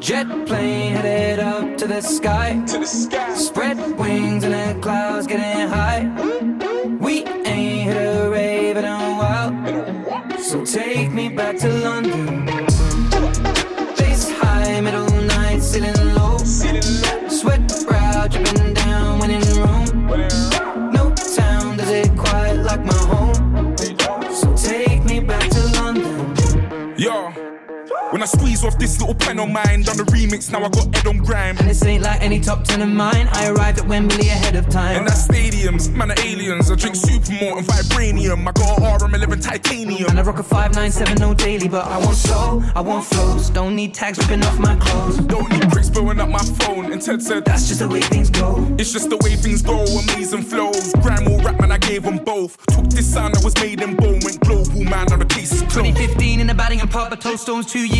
Jet plane headed up to the sky. To the sky. Spread wings in the clouds, getting high. We ain't hit a rave in a while. So take me back to London. When I squeeze off this little pen on mine, done the remix, now I got Ed on grime. And this ain't like any top ten of mine. I arrived at Wembley ahead of time. And that's stadiums, man, are aliens. I drink Supermort and Vibranium. I got a RM11 titanium. And I rock a five nine seven 5970 daily, but I want soul, I want flows. Don't need tags ripping off my clothes. Don't need bricks blowing up my phone. And Ted said, That's just the way things go. It's just the way things go, amazing flows. Grime or rap, man, I gave them both. Took this sound that was made in bone, went global, man, on the case is closed. 2015 in the batting and pub, I told Stones two years,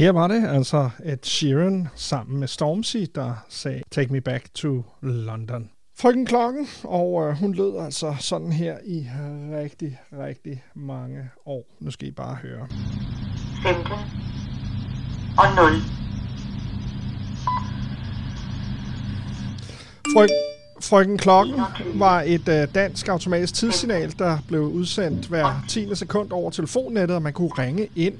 Her var det altså Ed Sheeran sammen med Stormzy, der sagde Take Me Back to London. Frøken Klokken, og øh, hun lød altså sådan her i rigtig, rigtig mange år. Nu skal I bare høre. 15 og 0. Frøken, Frøken Klokken var et øh, dansk automatisk tidssignal, der blev udsendt hver 10. sekund over telefonnettet, og man kunne ringe ind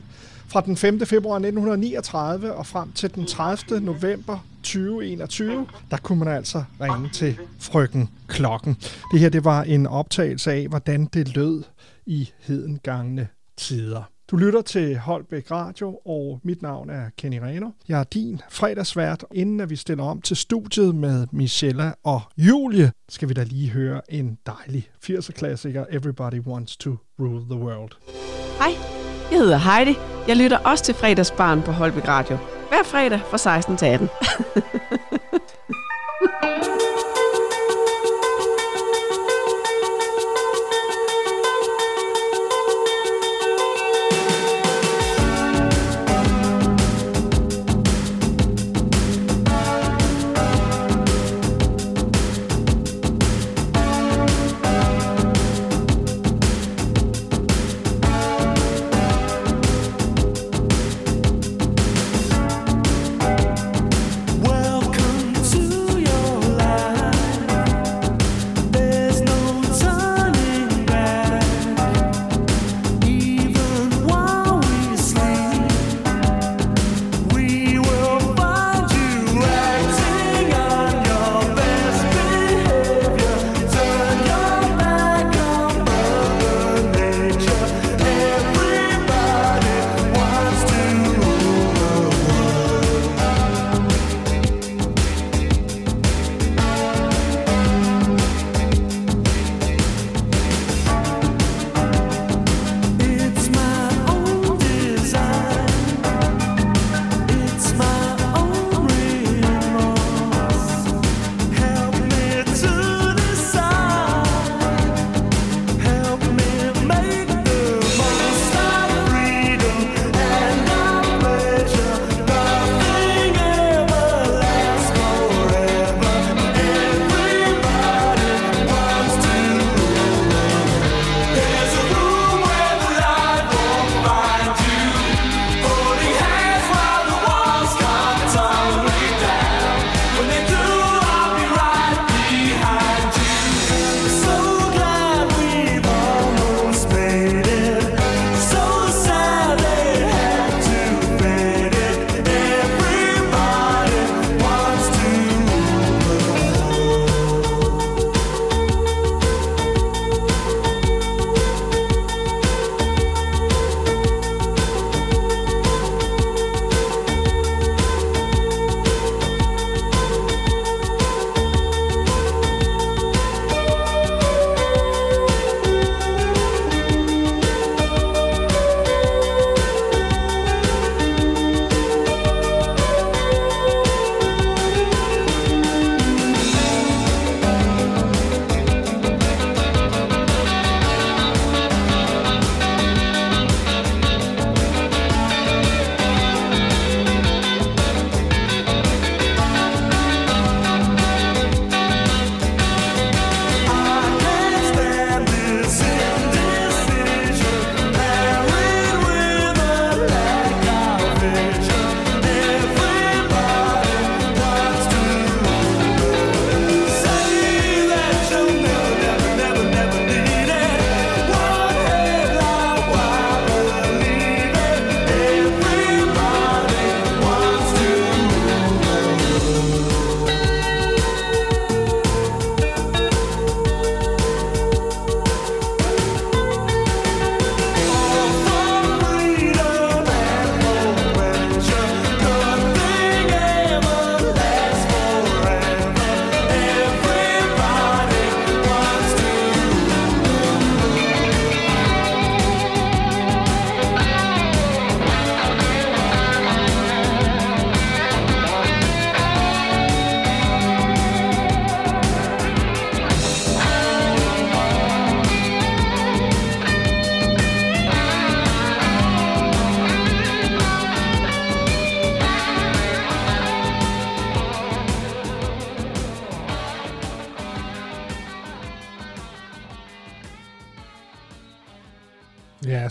fra den 5. februar 1939 og frem til den 30. november 2021, der kunne man altså ringe til Frøken Klokken. Det her det var en optagelse af, hvordan det lød i hedengangne tider. Du lytter til Holbæk Radio, og mit navn er Kenny Reno. Jeg er din fredagsvært. Inden at vi stiller om til studiet med Michella og Julie, skal vi da lige høre en dejlig 80'er-klassiker, Everybody Wants to Rule the World. Hej, jeg hedder Heidi. Jeg lytter også til fredagsbarn på Holbæk Radio. Hver fredag fra 16 til 18.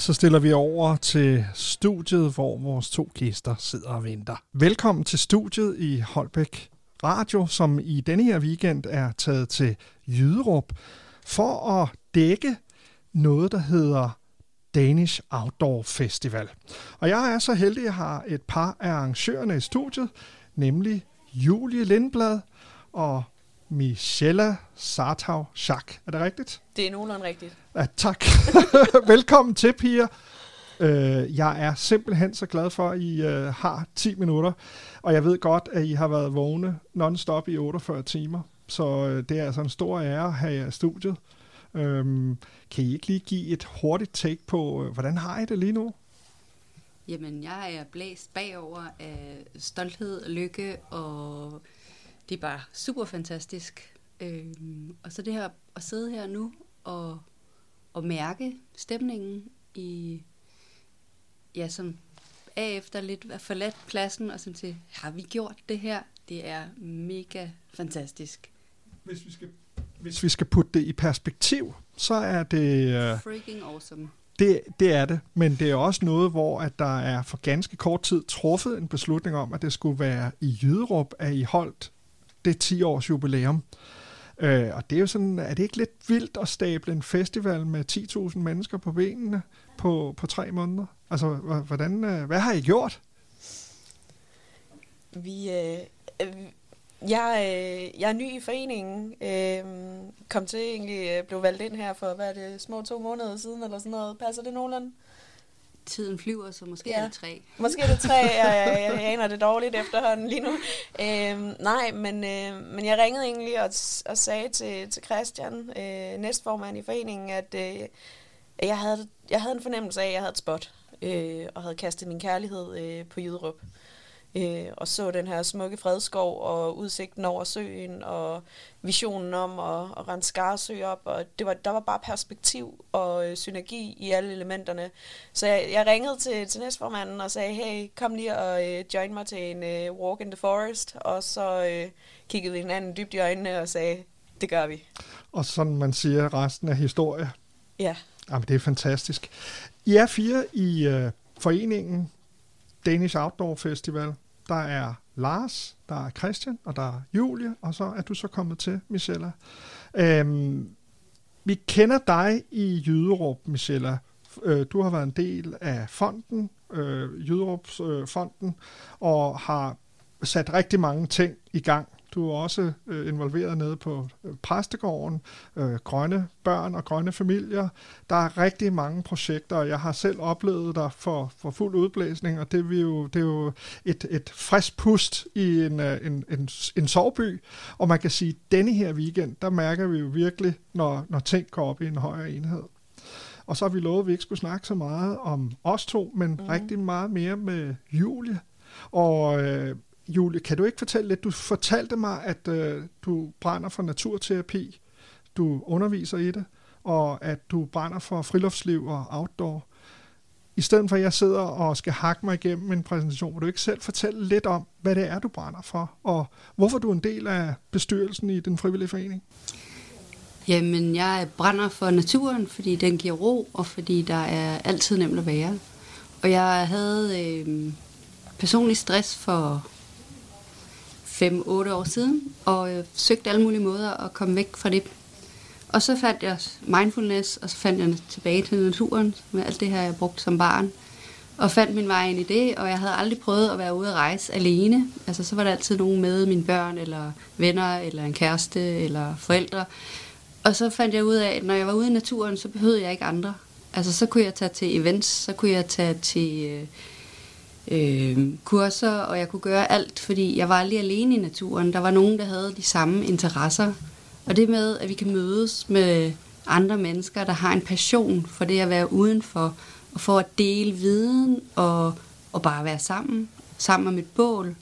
så stiller vi over til studiet, hvor vores to gæster sidder og venter. Velkommen til studiet i Holbæk Radio, som i denne her weekend er taget til Jyderup for at dække noget, der hedder Danish Outdoor Festival. Og jeg er så heldig, at jeg har et par af arrangørerne i studiet, nemlig Julie Lindblad og Michelle Sartau Schack. Er det rigtigt? Det er nogenlunde rigtigt. Ja, tak. Velkommen til, piger. Øh, jeg er simpelthen så glad for, at I øh, har 10 minutter, og jeg ved godt, at I har været vågne non-stop i 48 timer, så øh, det er altså en stor ære at have jer i studiet. Øhm, kan I ikke lige give et hurtigt take på, øh, hvordan har I det lige nu? Jamen, jeg er blæst bagover af stolthed og lykke, og det er bare super fantastisk. Øhm, og så det her at sidde her nu og, og mærke stemningen i, ja, som af efter lidt at forladt pladsen, og sådan til, har vi gjort det her? Det er mega fantastisk. Hvis vi skal, hvis vi skal putte det i perspektiv, så er det... Øh, Freaking awesome. Det, det er det, men det er også noget, hvor at der er for ganske kort tid truffet en beslutning om, at det skulle være i Jyderup, at I holdt det 10 års jubilæum. Øh, og det er jo sådan, er det ikke lidt vildt at stable en festival med 10.000 mennesker på benene på, på tre måneder? Altså, hvordan, øh, hvad har I gjort? Vi, øh, øh, jeg, øh, jeg er ny i foreningen. Øh, kom til egentlig, øh, blev valgt ind her for, hvad er det, små to måneder siden, eller sådan noget. Passer det nogenlunde? Tiden flyver, så måske ja. er det tre. Måske er det tre, jeg, jeg, jeg aner det dårligt efterhånden lige nu. Øhm, nej, men, øh, men jeg ringede egentlig og, og sagde til, til Christian, øh, næstformand i foreningen, at øh, jeg, havde, jeg havde en fornemmelse af, at jeg havde et spot, øh, og havde kastet min kærlighed øh, på Jyderup øh, og så den her smukke fredskov og udsigten over søen og visionen om at, at rende Skarsø op. Og det var, der var bare perspektiv og øh, synergi i alle elementerne. Så jeg, jeg ringede til, til næstformanden og sagde, hey, kom lige og øh, join mig til en øh, walk in the forest. Og så øh, kiggede vi hinanden dybt i øjnene og sagde, det gør vi. Og sådan man siger, resten af historie. Ja. Jamen, det er fantastisk. I er fire i øh, foreningen Danish Outdoor Festival. Der er Lars, der er Christian, og der er Julie, og så er du så kommet til, Michelle. Øhm, vi kender dig i Jyderup, Michelle. Øh, du har været en del af fonden, øh, Jyderups øh, fonden, og har sat rigtig mange ting i gang du er også øh, involveret nede på øh, præstegården, øh, grønne børn og grønne familier. Der er rigtig mange projekter, og jeg har selv oplevet dig for, for fuld udblæsning, og det er jo, det er jo et, et frisk pust i en, øh, en, en, en sovby. Og man kan sige, at denne her weekend, der mærker vi jo virkelig, når, når ting går op i en højere enhed. Og så har vi lovet, at vi ikke skulle snakke så meget om os to, men mm. rigtig meget mere med Julie. Og øh, Julie, kan du ikke fortælle lidt? Du fortalte mig, at øh, du brænder for naturterapi, du underviser i det, og at du brænder for friluftsliv og outdoor. I stedet for, at jeg sidder og skal hakke mig igennem en præsentation, vil du ikke selv fortælle lidt om, hvad det er, du brænder for, og hvorfor du er en del af bestyrelsen i den frivillige forening? Jamen, jeg brænder for naturen, fordi den giver ro, og fordi der er altid nemt at være. Og jeg havde øh, personlig stress for 5-8 år siden, og øh, søgte alle mulige måder at komme væk fra det. Og så fandt jeg mindfulness, og så fandt jeg tilbage til naturen, med alt det her, jeg brugte som barn. Og fandt min vej ind i det, og jeg havde aldrig prøvet at være ude at rejse alene. Altså, så var der altid nogen med, mine børn, eller venner, eller en kæreste, eller forældre. Og så fandt jeg ud af, at når jeg var ude i naturen, så behøvede jeg ikke andre. Altså, så kunne jeg tage til events, så kunne jeg tage til... Øh, øh, kurser, og jeg kunne gøre alt, fordi jeg var aldrig alene i naturen. Der var nogen, der havde de samme interesser. Og det med, at vi kan mødes med andre mennesker, der har en passion for det at være udenfor, og for at dele viden og, og bare være sammen, sammen om et bål.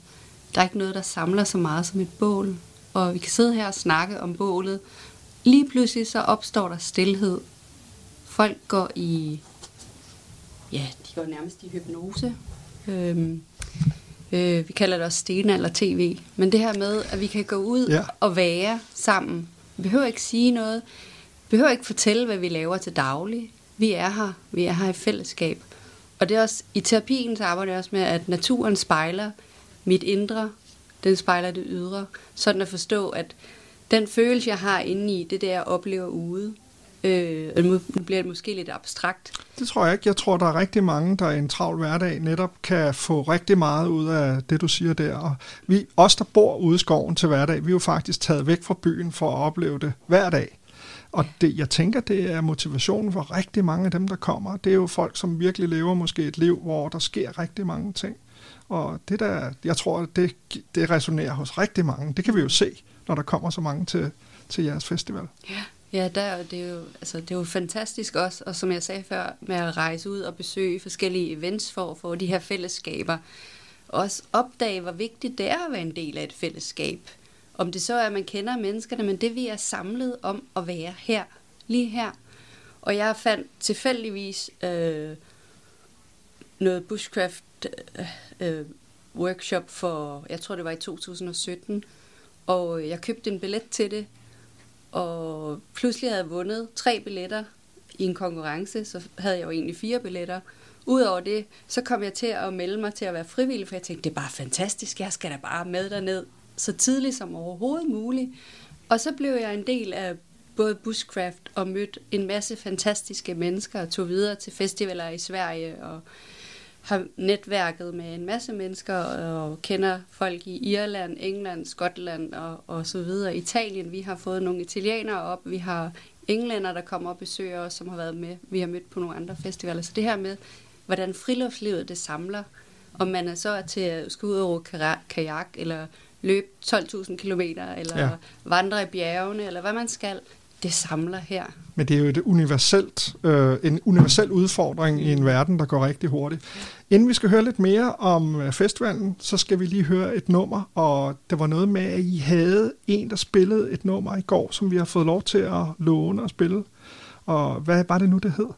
Der er ikke noget, der samler så meget som et bål. Og vi kan sidde her og snakke om bålet. Lige pludselig så opstår der stillhed. Folk går i, ja, de går nærmest i hypnose. Øhm, øh, vi kalder det også stenalder tv. Men det her med, at vi kan gå ud ja. og være sammen. Vi behøver ikke sige noget. Vi behøver ikke fortælle, hvad vi laver til daglig. vi er her. Vi er her i fællesskab. Og det er også, i terapien så arbejder jeg også med, at naturen spejler mit indre, den spejler det ydre. Sådan at forstå, at den følelse, jeg har inde i, det er det, jeg oplever ude. Øh, og nu nu bliver det måske lidt abstrakt. Det tror jeg ikke. Jeg tror, der er rigtig mange, der i en travl hverdag netop kan få rigtig meget ud af det, du siger der. Og vi, os, der bor ude i skoven til hverdag, vi er jo faktisk taget væk fra byen for at opleve det hver dag. Og det, jeg tænker, det er motivationen for rigtig mange af dem, der kommer. Det er jo folk, som virkelig lever måske et liv, hvor der sker rigtig mange ting. Og det der, jeg tror, det, det resonerer hos rigtig mange. Det kan vi jo se, når der kommer så mange til, til jeres festival. Ja. Ja, der, det, er jo, altså, det er jo fantastisk også, og som jeg sagde før, med at rejse ud og besøge forskellige events for at få de her fællesskaber. Også opdage, hvor vigtigt det er at være en del af et fællesskab. Om det så er, at man kender menneskerne, men det vi er samlet om at være her, lige her. Og jeg fandt tilfældigvis øh, noget bushcraft øh, øh workshop for, jeg tror det var i 2017, og jeg købte en billet til det, og pludselig havde jeg vundet tre billetter i en konkurrence, så havde jeg jo egentlig fire billetter. Udover det, så kom jeg til at melde mig til at være frivillig, for jeg tænkte, det er bare fantastisk, jeg skal da bare med derned så tidligt som overhovedet muligt. Og så blev jeg en del af både bushcraft og mødte en masse fantastiske mennesker og tog videre til festivaler i Sverige og har netværket med en masse mennesker og kender folk i Irland, England, Skotland og, og så videre. Italien, vi har fået nogle italienere op, vi har englænder, der kommer og besøger os, som har været med. Vi har mødt på nogle andre festivaler. Så det her med, hvordan friluftslivet det samler, om man er så er til at skulle ud og kajak, eller løbe 12.000 km, eller ja. vandre i bjergene, eller hvad man skal, det samler her. Men det er jo et universelt, øh, en universel udfordring i en verden, der går rigtig hurtigt. Inden vi skal høre lidt mere om øh, festivalen, så skal vi lige høre et nummer, og det var noget med, at I havde en, der spillede et nummer i går, som vi har fået lov til at låne og spille. Og hvad var det nu, det hed?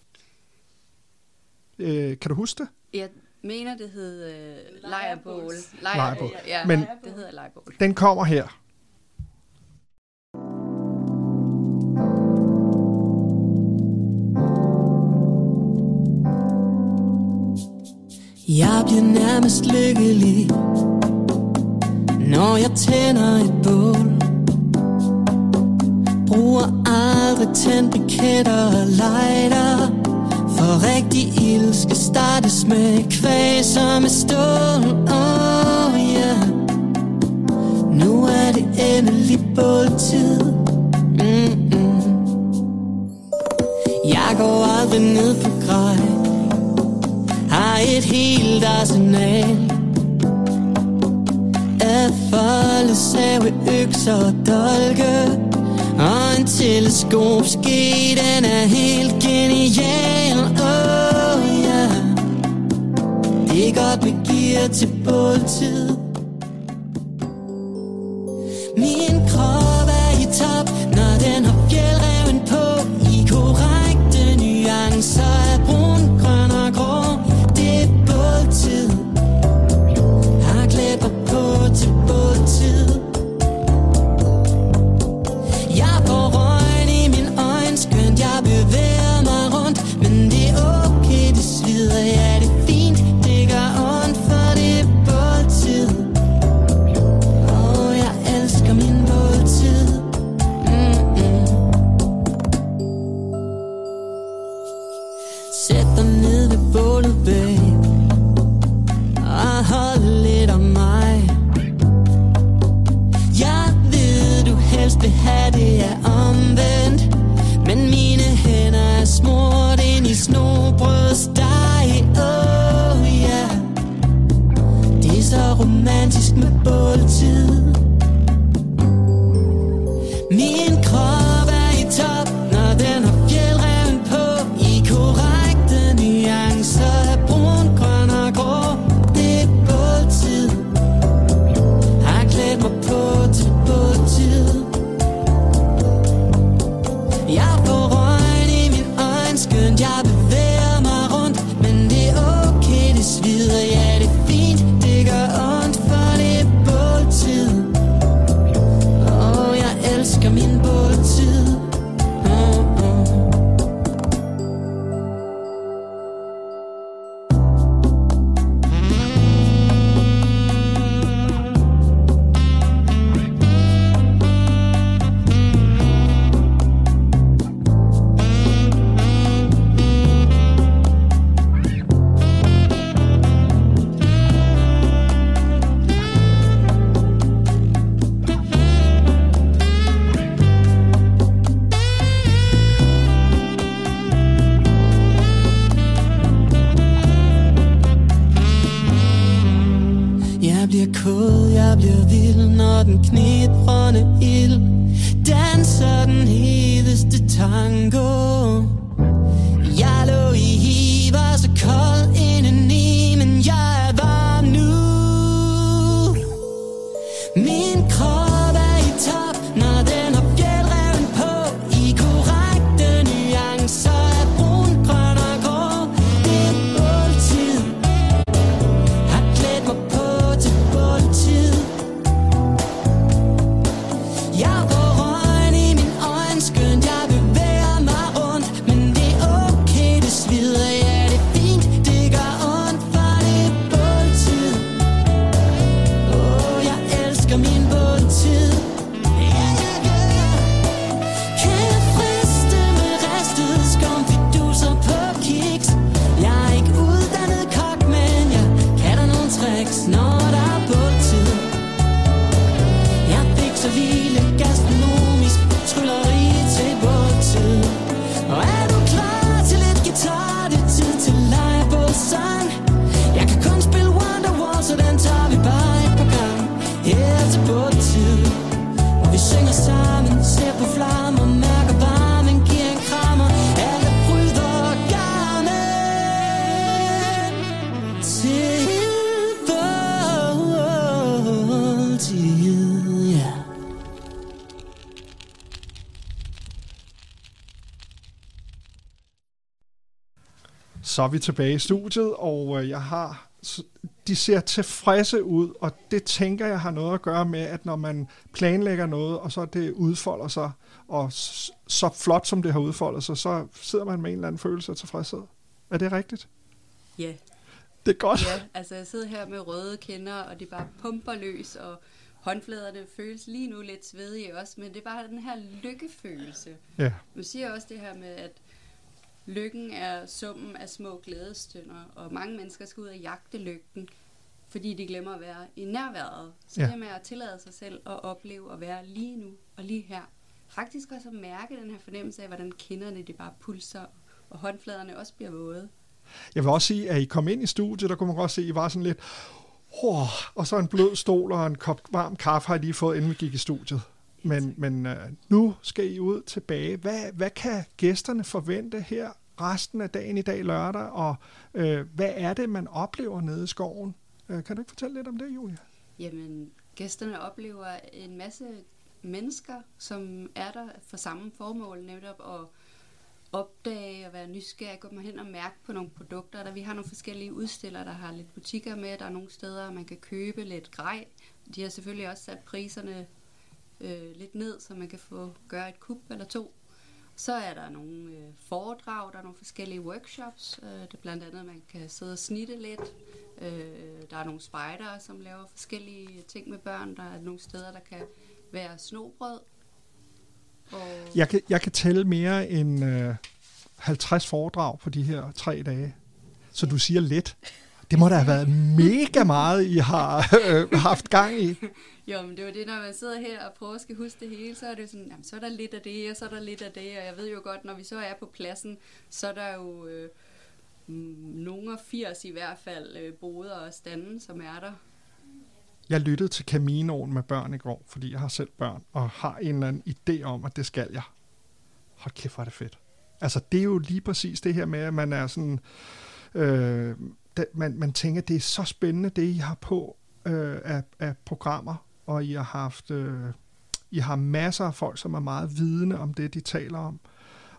Øh, kan du huske det? Jeg mener, det hed øh, Lejrebål. Lejrebål. Ja, Men det hedder Lejrebål. Den kommer her. Jeg bliver nærmest lykkelig Når jeg tænder et bål. Bruger aldrig tændbriketter og lighter For rigtig ild skal startes med kvæg som er stål. Oh yeah Nu er det endelig båltid. Mm-mm. Jeg går aldrig ned på grej et helt arsenal Af folde, save, økser og dolke. Og en teleskopske, den er helt genial. Oh yeah. Det er godt med gear til båltid. Min med båltid tid Så er vi tilbage i studiet, og øh, jeg har, de ser tilfredse ud, og det tænker jeg har noget at gøre med, at når man planlægger noget, og så det udfolder sig, og så flot som det har udfoldet sig, så sidder man med en eller anden følelse af tilfredshed. Er det rigtigt? Ja. Det er godt. Ja, altså jeg sidder her med røde kinder, og det bare pumper løs, og håndfladerne føles lige nu lidt svedige også, men det er bare den her lykkefølelse. Ja. Man siger også det her med, at lykken er summen af små glædestunder, og mange mennesker skal ud og jagte lykken, fordi de glemmer at være i nærværet. Så ja. det med at tillade sig selv at opleve at være lige nu og lige her. Faktisk også at mærke den her fornemmelse af, hvordan kinderne de bare pulser, og håndfladerne også bliver våde. Jeg vil også sige, at I kom ind i studiet, der kunne man godt se, at I var sådan lidt, oh, og så en blød stol og en kop varm kaffe har I lige fået, inden vi gik i studiet. Men, men øh, nu skal I ud tilbage. Hvad, hvad kan gæsterne forvente her resten af dagen i dag lørdag, og øh, hvad er det, man oplever nede i skoven? Øh, kan du ikke fortælle lidt om det, Julia? Jamen, gæsterne oplever en masse mennesker, som er der for samme formål, netop at opdage og være nysgerrig, gå mig hen og mærke på nogle produkter. Der vi har nogle forskellige udstillere, der har lidt butikker med. Der er nogle steder, man kan købe lidt grej. De har selvfølgelig også sat priserne øh, lidt ned, så man kan få gøre et kup eller to. Så er der nogle øh, foredrag, der er nogle forskellige workshops. Øh, det er blandt andet, at man kan sidde og snitte lidt. Øh, der er nogle spejdere, som laver forskellige ting med børn. Der er nogle steder, der kan være snobrød. Og Jeg kan, jeg kan tælle mere end øh, 50 foredrag på de her tre dage. Så du siger lidt. Det må da have været mega meget, I har øh, haft gang i. Jo, men det var det, når man sidder her og prøver at skal huske det hele, så er det sådan, jamen, så er der lidt af det, og så er der lidt af det, og jeg ved jo godt, når vi så er på pladsen, så er der jo øh, nogle af 80 i hvert fald øh, boder og standen, som er der. Jeg lyttede til Caminoen med børn i går, fordi jeg har selv børn, og har en eller anden idé om, at det skal jeg. Hold kæft, hvor er det fedt. Altså, det er jo lige præcis det her med, at man er sådan... Øh, det, man, man tænker, det er så spændende, det I har på øh, af, af programmer, og I har haft... Øh, I har masser af folk, som er meget vidende om det, de taler om.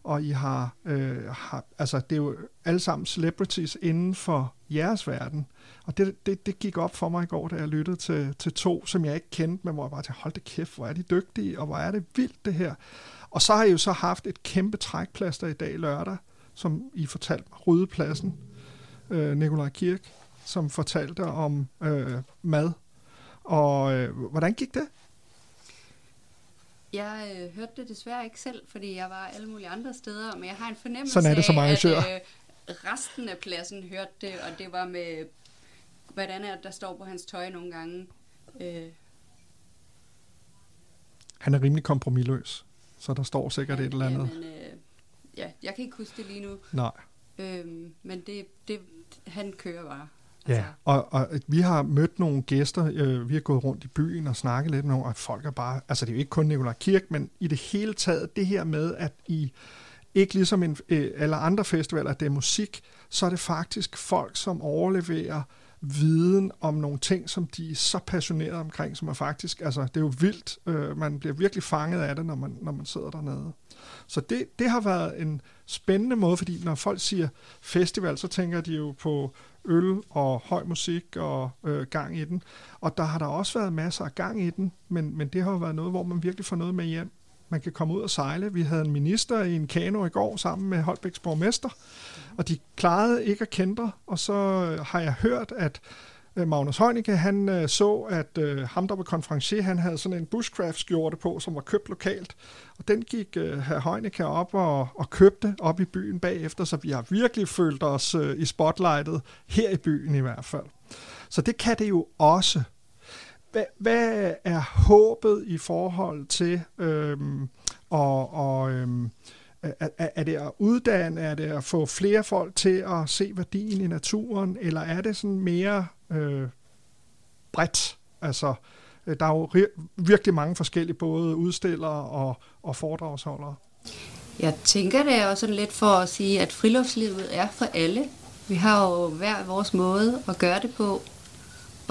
Og I har, øh, har altså det er jo alle sammen celebrities inden for jeres verden. Og det, det, det gik op for mig i går, da jeg lyttede til, til to, som jeg ikke kendte, men hvor jeg bare tænkte, hold det kæft, hvor er de dygtige, og hvor er det vildt det her. Og så har I jo så haft et kæmpe trækplaster i dag lørdag, som I fortalte mig, Rydepladsen, øh, Nikolaj Kirk, som fortalte om øh, mad. Og øh, hvordan gik det? Jeg øh, hørte det desværre ikke selv, fordi jeg var alle mulige andre steder, men jeg har en fornemmelse Sådan er det som af, arrangør. at øh, resten af pladsen hørte det, og det var med, hvordan er det, der står på hans tøj nogle gange. Øh, Han er rimelig kompromilløs, så der står sikkert et eller andet. Jamen, øh, ja, jeg kan ikke huske det lige nu. Nej. Øhm, men det, det, han kører bare. Ja, og, og vi har mødt nogle gæster, øh, vi har gået rundt i byen og snakket lidt med nogle, og folk er bare, altså det er jo ikke kun Nikolaj Kirk, men i det hele taget, det her med, at I ikke ligesom en, øh, alle andre festivaler, det er musik, så er det faktisk folk, som overleverer viden om nogle ting, som de er så passionerede omkring, som er faktisk, altså det er jo vildt, øh, man bliver virkelig fanget af det, når man, når man sidder dernede. Så det, det har været en spændende måde, fordi når folk siger festival, så tænker de jo på øl og høj musik og øh, gang i den. Og der har der også været masser af gang i den, men, men det har jo været noget, hvor man virkelig får noget med hjem. Man kan komme ud og sejle. Vi havde en minister i en kano i går sammen med Holbæks borgmester, og de klarede ikke at kendre, og så øh, har jeg hørt, at øh, Magnus Heunicke, han øh, så, at øh, ham, der var konferencier, han havde sådan en bushcraft-skjorte på, som var købt lokalt. Og den gik øh, herr Heunicke op og, og købte op i byen bagefter, så vi har virkelig følt os øh, i spotlightet, her i byen i hvert fald. Så det kan det jo også. Hvad, hvad er håbet i forhold til øhm, og, og øhm, er, er det at uddanne, er det at få flere folk til at se værdien i naturen, eller er det sådan mere øh, bredt? Altså, øh, der er jo virkelig mange forskellige både udstillere og, og foredragsholdere. Jeg tænker det er også sådan lidt for at sige, at friluftslivet er for alle. Vi har jo hver vores måde at gøre det på.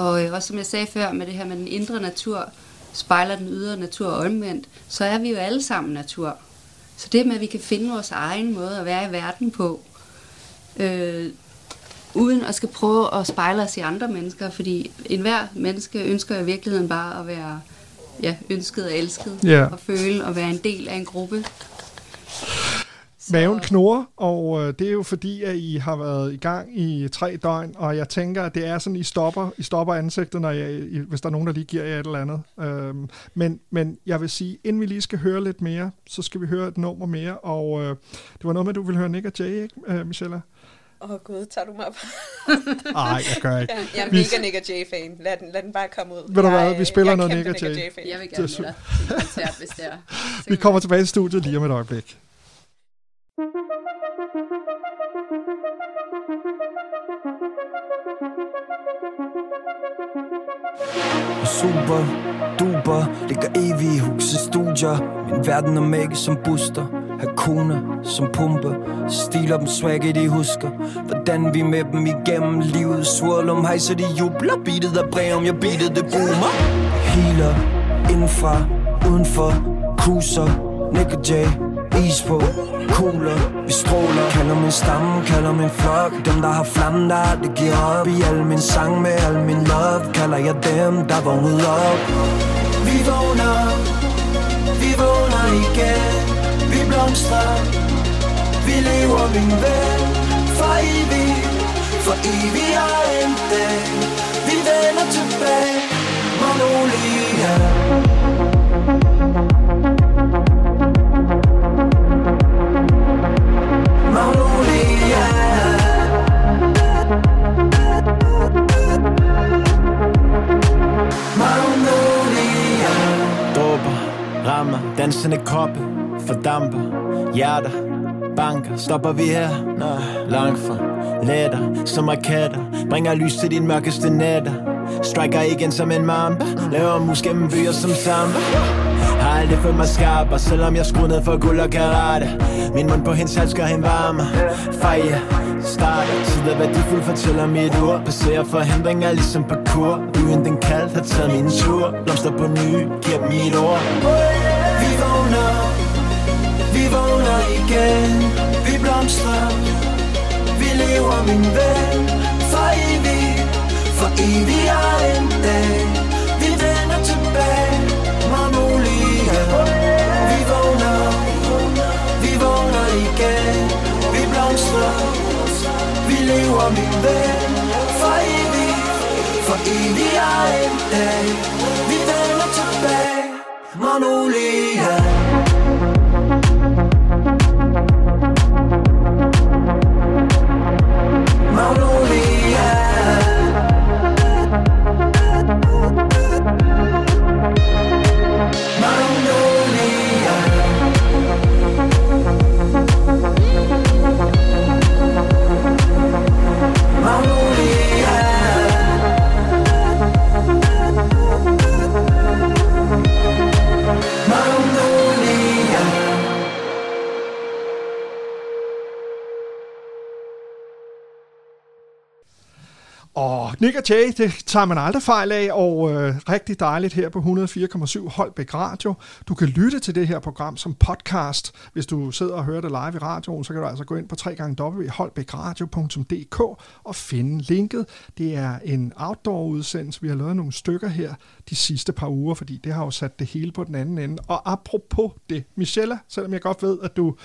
Og øh, også som jeg sagde før med det her med den indre natur, spejler den ydre natur og omvendt, så er vi jo alle sammen natur. Så det med, at vi kan finde vores egen måde at være i verden på, øh, uden at skal prøve at spejle os i andre mennesker, fordi enhver menneske ønsker i virkeligheden bare at være ja, ønsket og elsket, Ja. og føle og være en del af en gruppe. Maven knurrer, og øh, det er jo fordi, at I har været i gang i tre døgn, og jeg tænker, at det er sådan, I stopper, I stopper ansigtet, når jeg, I, hvis der er nogen, der lige giver jer et eller andet. Øhm, men, men jeg vil sige, inden vi lige skal høre lidt mere, så skal vi høre et nummer mere, og øh, det var noget med, at du ville høre Nick og Jay, ikke, øh, Michelle? Åh oh, gud, tager du mig op? Ej, jeg gør ikke. Jeg, jeg er mega Nick og Jay-fan. Lad den, lad den bare komme ud. Ved du hvad, vi spiller jeg noget Nick og Jay. Jeg vil Det er gerne med dig til en koncert, hvis det er. Vi kommer tilbage til studiet lige om et øjeblik. Super, duper, ligger evig i studier Min verden er mække som booster. Hakuna som pumpe. Stiler dem swagget de husker. Hvordan vi med dem igennem livet Swirlum hejser de jubler. Beatet af om jeg beatet det boomer. Healer, indenfra, udenfor. Cruiser, Nick og Jay Is på, cooler, vi stråler. Kalder min stamme, kalder min flok. Dem der har flammen, der aldrig giver op. I al min sang med al min love Kalder jeg dem, der vågnede op. Vi vågner, vi vågner igen. Vi blomstrer, vi lever min ven. For evigt, for evigt er en dag Vi vender tilbage, Magnolia rammer, dansende kroppe Fordamper, hjerter Banker, stopper vi her? Nej, langt fra. Letter, som raketter. Bringer lys til din mørkeste nætter. Striker igen som en mamba. Laver mus gennem byer som samba. Har aldrig følt mig skarp Og selvom jeg skruer ned for guld og karate Min mund på hendes hals gør hende varme Fejl starter Tid er værdifuld, fortæller mit ord Passerer forhindringer ligesom parkour. Byen den kaldt har taget min tur. Blomster på ny, giver mit ord. Vi vågner, vi vågner igen. Vi blomstrer, vi lever min ven. For evigt, for evigt er en dag. Vi vågner, vi vågner igen. Vi blomstrer, vi lever min ven. For evigt, for evigt er en dag. Vi vender tilbage, Magnolia Magnolia Nick og Jay, det tager man aldrig fejl af, og øh, rigtig dejligt her på 104,7 Holbæk Radio. Du kan lytte til det her program som podcast. Hvis du sidder og hører det live i radioen, så kan du altså gå ind på www.holbækradio.dk og finde linket. Det er en outdoor-udsendelse. Vi har lavet nogle stykker her de sidste par uger, fordi det har jo sat det hele på den anden ende. Og apropos det, Michelle, selvom jeg godt ved, at du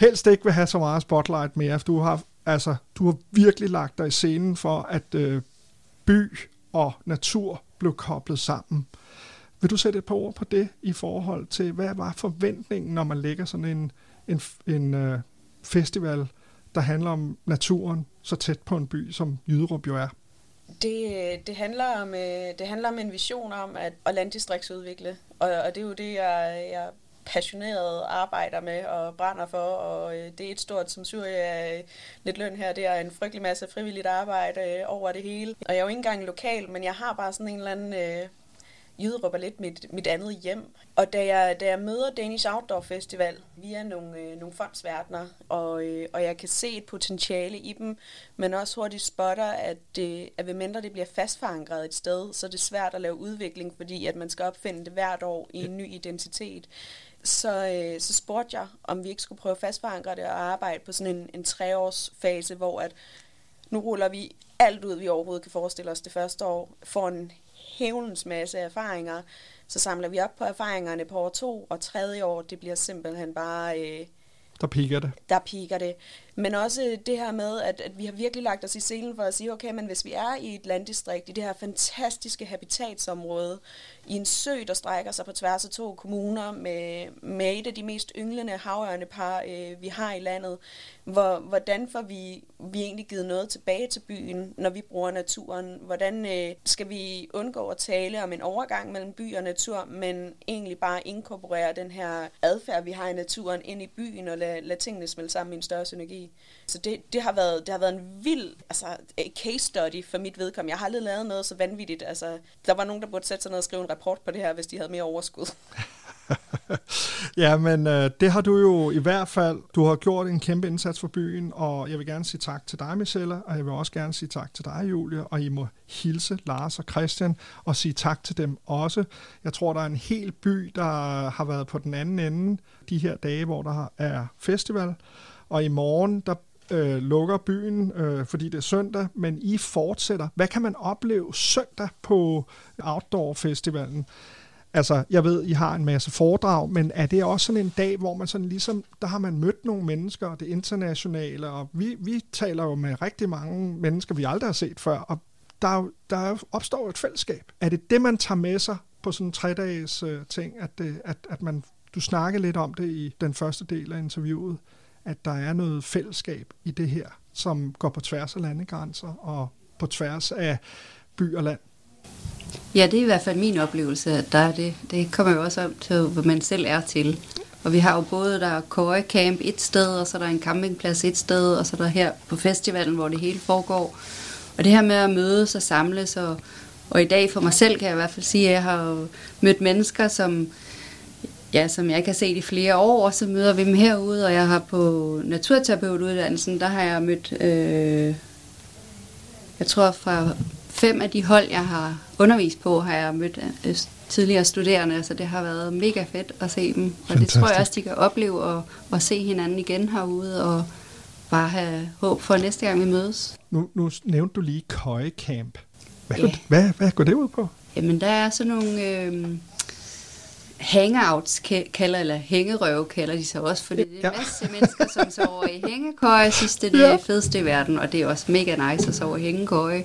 helst ikke vil have så meget spotlight mere, for du har, altså, du har virkelig lagt dig i scenen for, at øh, by og natur blev koblet sammen. Vil du sætte et par ord på det i forhold til, hvad var forventningen, når man lægger sådan en, en, en øh, festival, der handler om naturen så tæt på en by, som Jyderup jo er? Det, øh, det, handler om, øh, det handler om en vision om at, at landdistriktsudvikle, og, og det er jo det, jeg, jeg passioneret arbejder med og brænder for, og øh, det er et stort, som sur er øh, lidt løn her, det er en frygtelig masse frivilligt arbejde øh, over det hele. Og jeg er jo ikke engang lokal, men jeg har bare sådan en eller anden... Øh, Jyderup er lidt mit, mit andet hjem. Og da jeg, da jeg møder Danish Outdoor Festival via nogle, øh, nogle fondsverdener, og, øh, og jeg kan se et potentiale i dem, men også hurtigt spotter, at, det, at ved mindre det bliver fastforankret et sted, så er det svært at lave udvikling, fordi at man skal opfinde det hvert år i en ny identitet så, øh, så spurgte jeg, om vi ikke skulle prøve at fastforankre det og arbejde på sådan en, en treårsfase, hvor at nu ruller vi alt ud, vi overhovedet kan forestille os det første år, får en hævnens masse erfaringer, så samler vi op på erfaringerne på år to, og tredje år, det bliver simpelthen bare... Øh, der piker det. Der piker det. Men også det her med, at, at vi har virkelig lagt os i selen for at sige, okay, men hvis vi er i et landdistrikt, i det her fantastiske habitatsområde, i en sø, der strækker sig på tværs af to kommuner, med, med et af de mest ynglende havørnepar, øh, vi har i landet, hvor, hvordan får vi, vi egentlig givet noget tilbage til byen, når vi bruger naturen? Hvordan øh, skal vi undgå at tale om en overgang mellem by og natur, men egentlig bare inkorporere den her adfærd, vi har i naturen, ind i byen og lade, lade tingene smelte sammen i en større synergi? Så det, det, har været, det har været en vild altså, case study for mit vedkommende. Jeg har aldrig lavet noget så vanvittigt. Altså, der var nogen, der burde sætte sig ned og skrive en rapport på det her, hvis de havde mere overskud. ja, men øh, det har du jo i hvert fald. Du har gjort en kæmpe indsats for byen, og jeg vil gerne sige tak til dig, Michelle, og jeg vil også gerne sige tak til dig, Julie, og I må hilse Lars og Christian og sige tak til dem også. Jeg tror, der er en hel by, der har været på den anden ende de her dage, hvor der er festival, og i morgen, der øh, lukker byen, øh, fordi det er søndag, men I fortsætter. Hvad kan man opleve søndag på Outdoor Festivalen? Altså, jeg ved, I har en masse foredrag, men er det også sådan en dag, hvor man sådan ligesom, der har man mødt nogle mennesker, og det internationale, og vi, vi taler jo med rigtig mange mennesker, vi aldrig har set før, og der, der opstår et fællesskab. Er det det, man tager med sig på sådan en tre-dages øh, ting, at, det, at, at man, du snakker lidt om det i den første del af interviewet, at der er noget fællesskab i det her, som går på tværs af landegrænser og på tværs af by og land. Ja, det er i hvert fald min oplevelse, at der er det. Det kommer jo også om til, hvad man selv er til. Og vi har jo både, der er Camp et sted, og så er der en campingplads et sted, og så er der her på festivalen, hvor det hele foregår. Og det her med at mødes og samles, og, og i dag for mig selv kan jeg i hvert fald sige, at jeg har mødt mennesker, som ja, som jeg ikke har set i flere år, og så møder vi dem herude, og jeg har på naturterapeutuddannelsen, der har jeg mødt, øh, jeg tror fra fem af de hold, jeg har undervist på, har jeg mødt øh, tidligere studerende, så det har været mega fedt at se dem. Og Fantastisk. det tror jeg også, de kan opleve at, at se hinanden igen herude, og bare have håb for næste gang, vi mødes. Nu, nu nævnte du lige Køje Camp. Hvad, ja. hvad, hvad går det ud på? Jamen, der er sådan nogle... Øh, hangouts kalder, eller hængerøve kalder de sig også, fordi det er en masse mennesker, som sover i hængekøje. Synes, det er det fedeste i verden, og det er også mega nice at sove i hængekøje.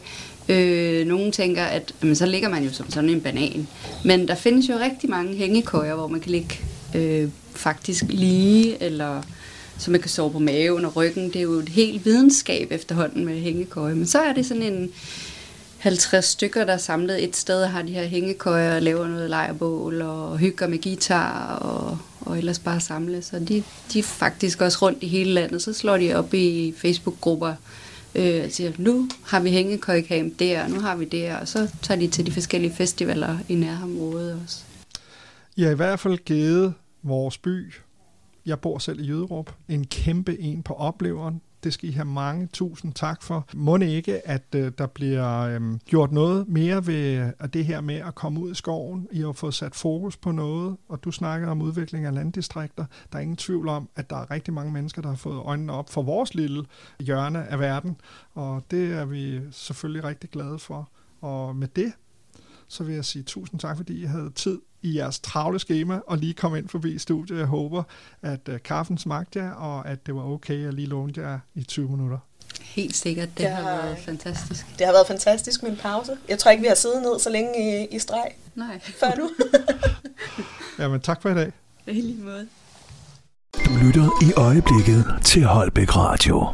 Øh, nogen tænker, at jamen, så ligger man jo som sådan en banan. Men der findes jo rigtig mange hængekøjer, hvor man kan ligge øh, faktisk lige, eller så man kan sove på maven og ryggen. Det er jo et helt videnskab efterhånden med hængekøje. Men så er det sådan en 50 stykker, der er samlet et sted og har de her hængekøjer og laver noget lejrbål og hygger med guitar og, og ellers bare samles. Så de, de er faktisk også rundt i hele landet. Så slår de op i Facebook-grupper øh, og siger, nu har vi hængekøjecamp der, og nu har vi det og så tager de til de forskellige festivaler i nærområdet også. I har i hvert fald givet vores by, jeg bor selv i Jøderup, en kæmpe en på opleveren Det skal I have mange tusind tak for. Må det ikke, at øh, der bliver øh, gjort noget mere ved at det her med at komme ud i skoven. I har fået sat fokus på noget, og du snakkede om udvikling af landdistrikter. Der er ingen tvivl om, at der er rigtig mange mennesker, der har fået øjnene op for vores lille hjørne af verden, og det er vi selvfølgelig rigtig glade for. Og med det, så vil jeg sige tusind tak, fordi I havde tid i jeres travle schema og lige komme ind forbi studiet. Jeg håber, at uh, kaffen smagte jer, og at det var okay at lige låne jer i 20 minutter. Helt sikkert, det, Det har har- været fantastisk. Det har været fantastisk med en pause. Jeg tror ikke, vi har siddet ned så længe i, i streg. Nej. Før nu. Jamen tak for i dag. I lige måde. Du lytter i øjeblikket til Holbæk Radio.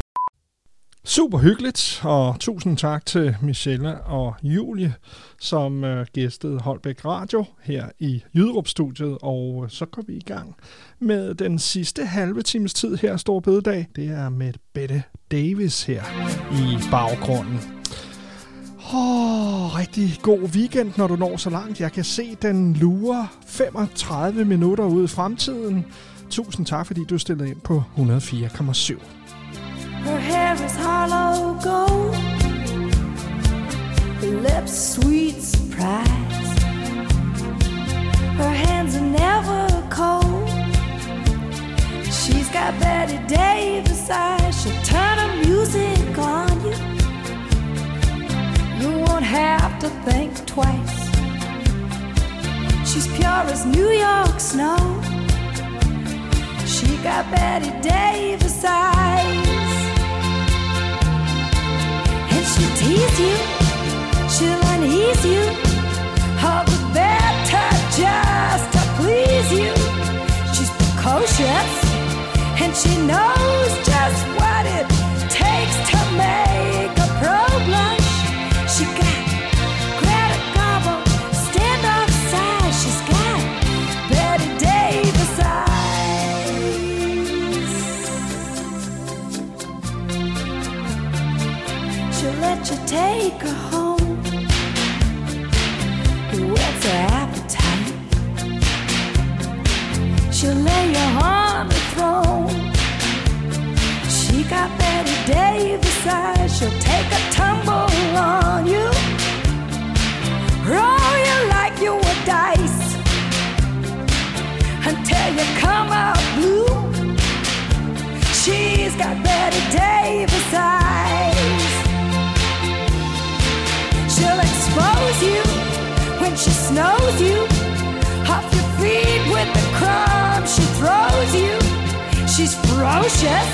Super hyggeligt, og tusind tak til Michelle og Julie, som øh, gæstede Holbæk Radio her i Jyderup-studiet, og øh, så går vi i gang med den sidste halve times tid her, Stor Bededag. Det er med Bette Davis her i baggrunden. Åh, oh, rigtig god weekend, når du når så langt. Jeg kan se, den lurer 35 minutter ud i fremtiden. Tusind tak, fordi du stillede ind på 104,7. Her hair is hollow gold. Her lips sweet surprise. Her hands are never cold. She's got Betty Davis eyes. She'll turn music on you. You won't have to think twice. She's pure as New York snow. She got Betty Davis eyes. She'll tease you, she'll unease you. All the better just to please you. She's precocious, and she knows just what it let take her home. Whet's her appetite? She'll lay you on the throne. She got Betty Davis eyes. She'll take a tumble on you. Roll you like you were dice until you come out blue. She's got Betty Davis eyes. Expose you when she snows you off your feet with the crumbs she throws you. She's ferocious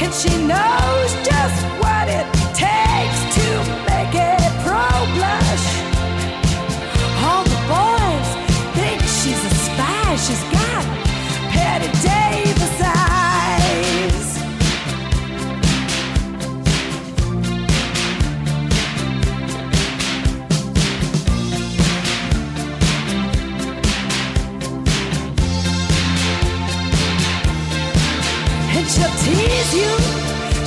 and she knows just what it takes to make a pro blush. All the boys think she's a spy. She's got Patty Davis she'll tease you,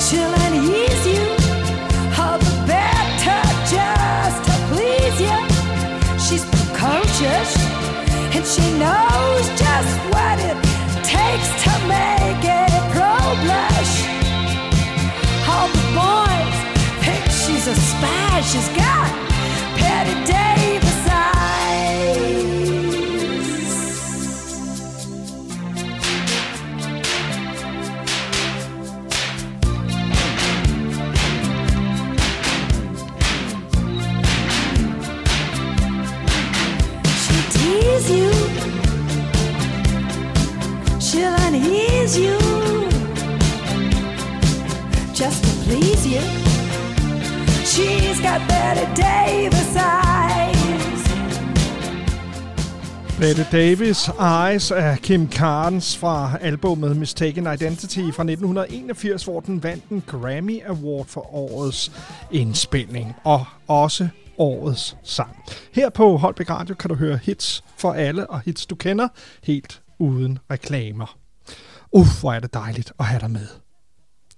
she'll unease you. All the better just to please you. She's precocious, and she knows just what it takes to make a pro blush. All the boys think she's a spy. She's got Patty Davis She's Davis eyes. Bette Davis Eyes af Kim Carnes fra albumet Mistaken Identity fra 1981, hvor den vandt en Grammy Award for årets indspilning og også årets sang. Her på Holbæk Radio kan du høre hits for alle og hits du kender helt uden reklamer. Uff, hvor er det dejligt at have dig med.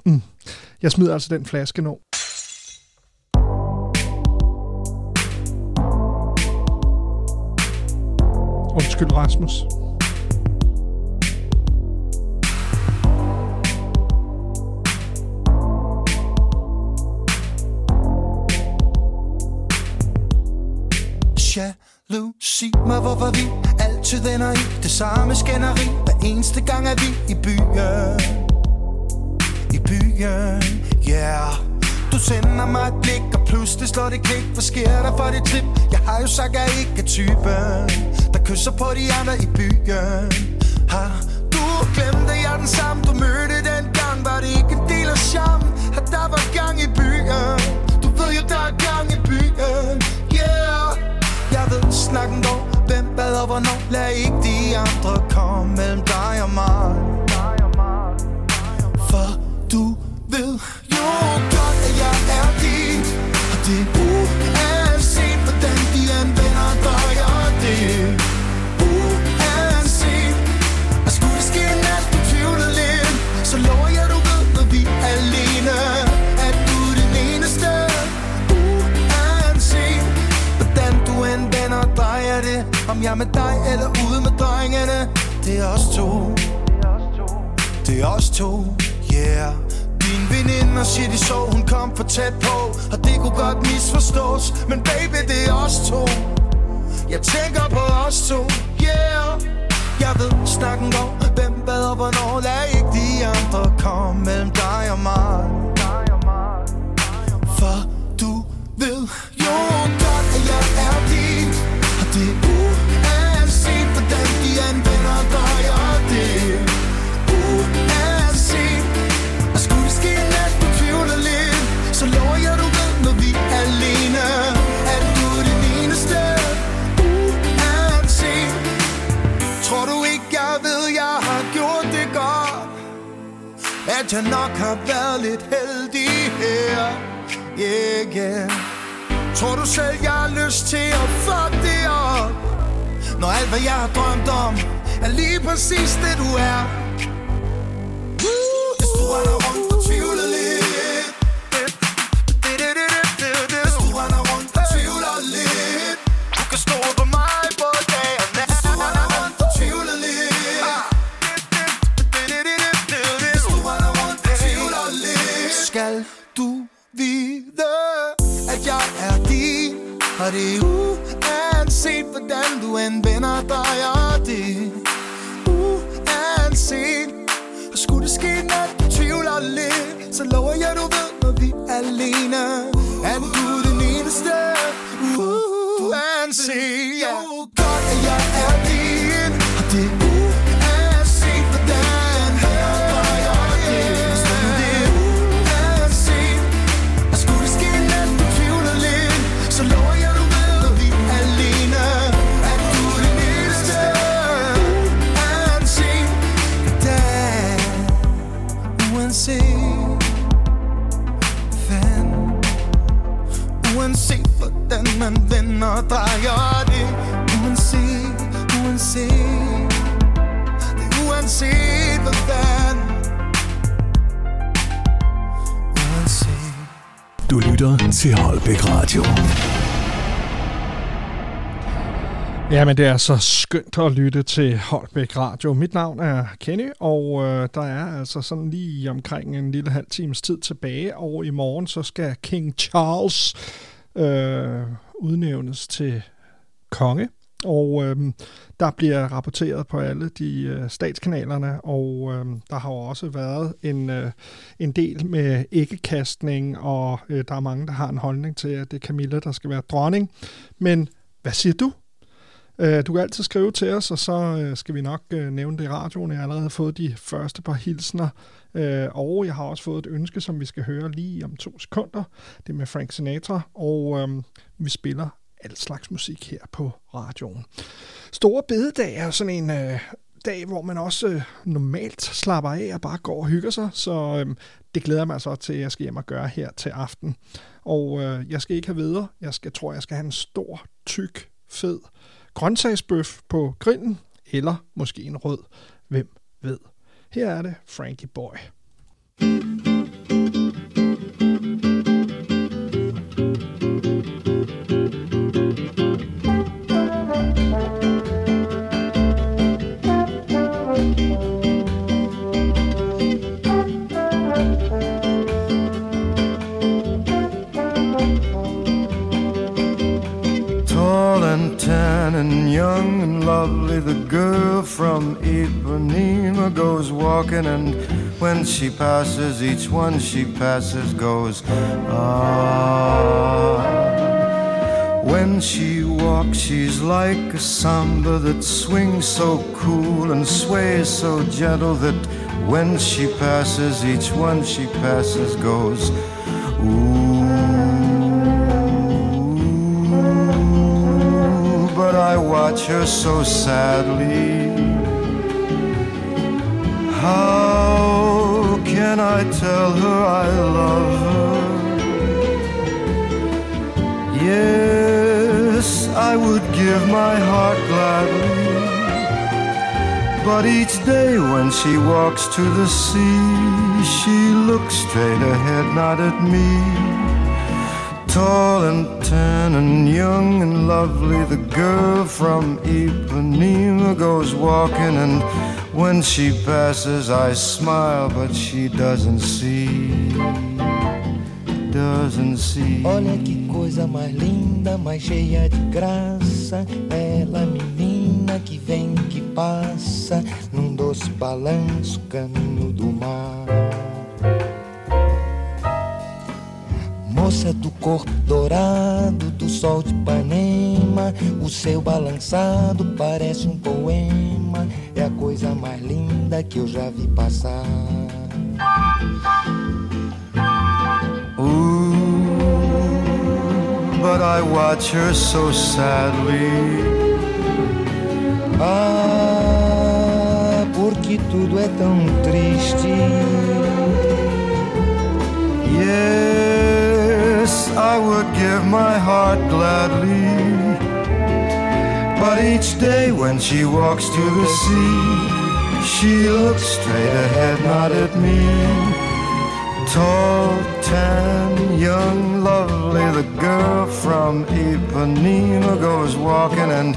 Mm. Jeg smider altså den flaske nu. Undskyld, Rasmus. Jalousi mig, hvorfor vi altid ender i det samme skænderi. Hver eneste gang er vi i byen. I byen, yeah. Du sender mig et blik, og pludselig slår det klik. Hvad sker der for det trip? Jeg har jo sagt, at jeg ikke er typen Der kysser på de andre i byen. Har du glemt, at jeg er den samme. Du mødte den gang, var det ikke en del af charmen At der var gang i byen. Du ved jo, der er gang i byen. Yeah. Jeg ved snakken går Hvem bad og hvornår. Lad ikke de andre komme mellem dig Og uanset, hvordan de anvender dig Og det. Uanset. Og skulle det ske en du tvivler lidt Så lover jeg, du ved, når vi er alene At du er den eneste. Uanset Hvordan du end vender og det. Om jeg er med dig eller ude med drengene. Det er os to. Det er os to, yeah. Veninder siger de så, hun kom for tæt på. Og det kunne godt misforstås Men baby, det er os to. Jeg tænker på os to, yeah. Jeg ved, snakken går Hvem hvad og hvornår. Lad ikke de andre komme mellem dig og mig. For du ved jo godt, At jeg nok har været lidt heldig her Yeah, yeah Tror du selv, jeg har lyst til at fuck det op? Når alt, hvad jeg har drømt om Er lige præcis det, du er. Hvis du render rundt og tvivler lidt. Hvis Ja, men det er så skønt at lytte til Holbæk Radio. Mit navn er Kenny, og øh, der er altså sådan lige omkring en lille halv times tid tilbage, og i morgen så skal King Charles øh, udnævnes til konge. Og øh, der bliver rapporteret på alle de øh, statskanalerne, og øh, der har jo også været en, øh, en del med æggekastning, og øh, der er mange, der har en holdning til, at det er Camilla, der skal være dronning. Men hvad siger du? Øh, Du kan altid skrive til os, og så øh, skal vi nok øh, nævne det i radioen. Jeg har allerede fået de første par hilsner, øh, og jeg har også fået et ønske, som vi skal høre lige om to sekunder. Det er med Frank Sinatra, og øhm, vi spiller al slags musik her på radioen. Store bededag er sådan en øh, dag, hvor man også øh, normalt slapper af og bare går og hygger sig, så øh, det glæder mig så til, at jeg skal hjem og gøre her til aften. Og øh, jeg skal ikke have videre. Jeg skal, tror, jeg skal have en stor, tyk, fed grøntsagsbøf på grillen, eller måske en rød. Hvem ved? Her er det Frankie Boy. Tall and young and lovely, the girl from Ipanema goes walking, and when she passes, each one she passes goes, ah. When she walks, she's like a samba that swings so cool and sways so gentle that when she passes, each one she passes goes, ooh. Watch her so sadly. How can I tell her I love her? Yes, I would give my heart gladly. But each day when she walks to the sea, she looks straight ahead, not at me. Tall and tan and young and lovely, the girl from Ipanema goes walking, and when she passes, I smile, but she doesn't see. Doesn't see. Olha que coisa mais linda, mais cheia de graça. Ela, menina que vem, que passa, num doce balanço, caminho do mar. Do corpo dourado, do sol de Ipanema, o seu balançado parece um poema. É a coisa mais linda que eu já vi passar. but I watch her so sadly. Ah, porque tudo é tão triste. Yes, I would give my heart gladly. But each day when she walks to the sea, she looks straight ahead, not at me. Tall, tan, young, lovely, the girl from Ipanema goes walking, and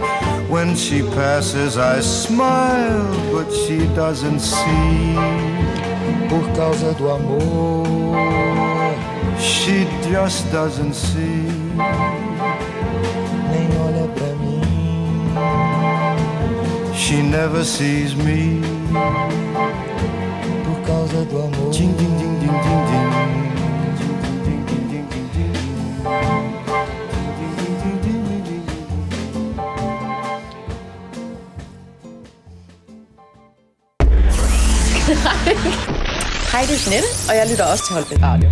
when she passes, I smile, but she doesn't see. Por causa do amor, she just doesn't see. Nem olha pra mim, she never sees me. Por causa do amor, ding, ding, ding, ding, ding, ding. Hej, det er Jeanette, og jeg lytter også til Holbæk Radio.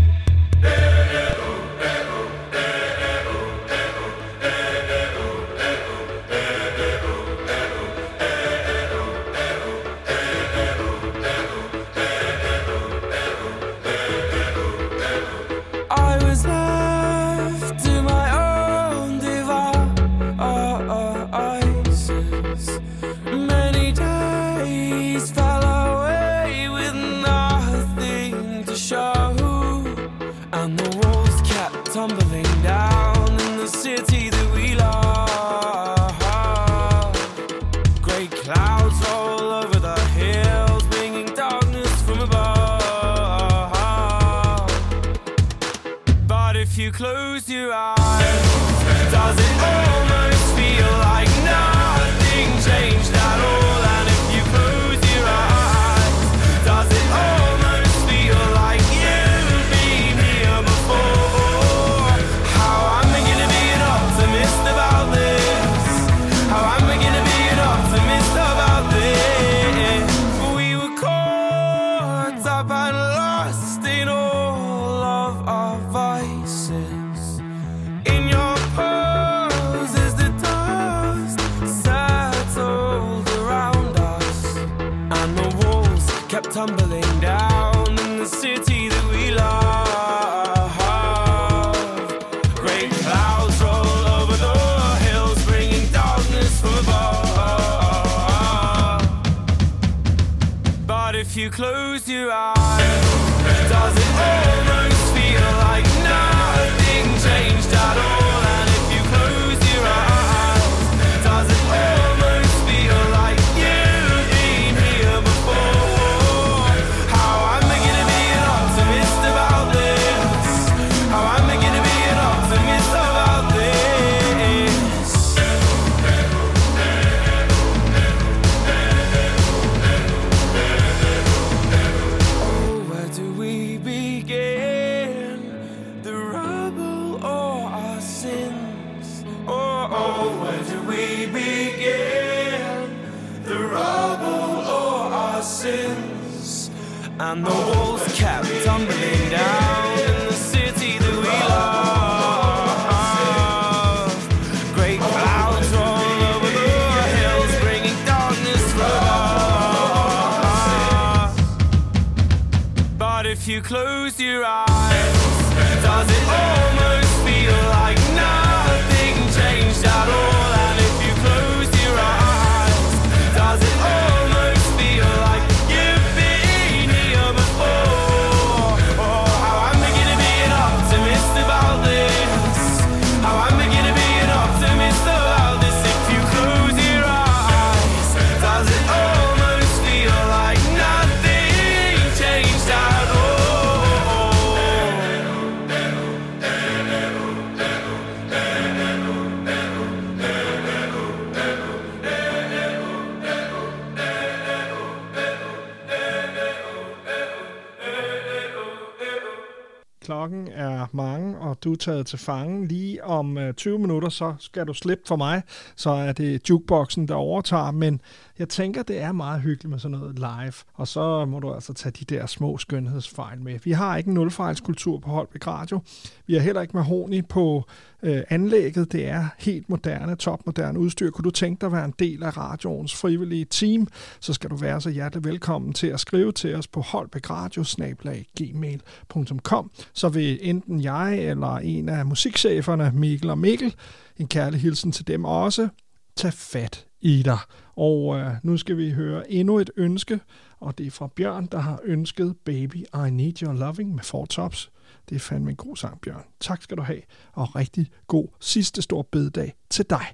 Taget til fange. Lige om øh, 20 minutter, så skal du slippe for mig. Så er det jukeboxen, der overtager. Men jeg tænker, det er meget hyggeligt med sådan noget live. Og så må du altså tage de der små skønhedsfejl med. Vi har ikke en nulfejlskultur på Holbæk Radio. Vi har heller ikke mahoni på øh, anlægget. Det er helt moderne, topmoderne udstyr. Kunne du tænke dig at være en del af radioens frivillige team, så skal du være så hjertelig velkommen til at skrive til os på holbækradio.gmail.com. Så vil enten jeg eller en af musikcheferne, Mikkel og Mikkel, en kærlig hilsen til dem også, tage fat i dig. Og øh, nu skal vi høre endnu et ønske, og det er fra Bjørn, der har ønsket Baby I Need Your Loving med Four Tops. Det er fandme en god sang, Bjørn. Tak skal du have, og rigtig god sidste stor bededag til dig.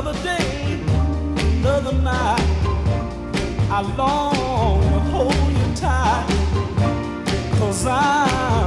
Another day, another night, I long to hold you tight. Cause I'm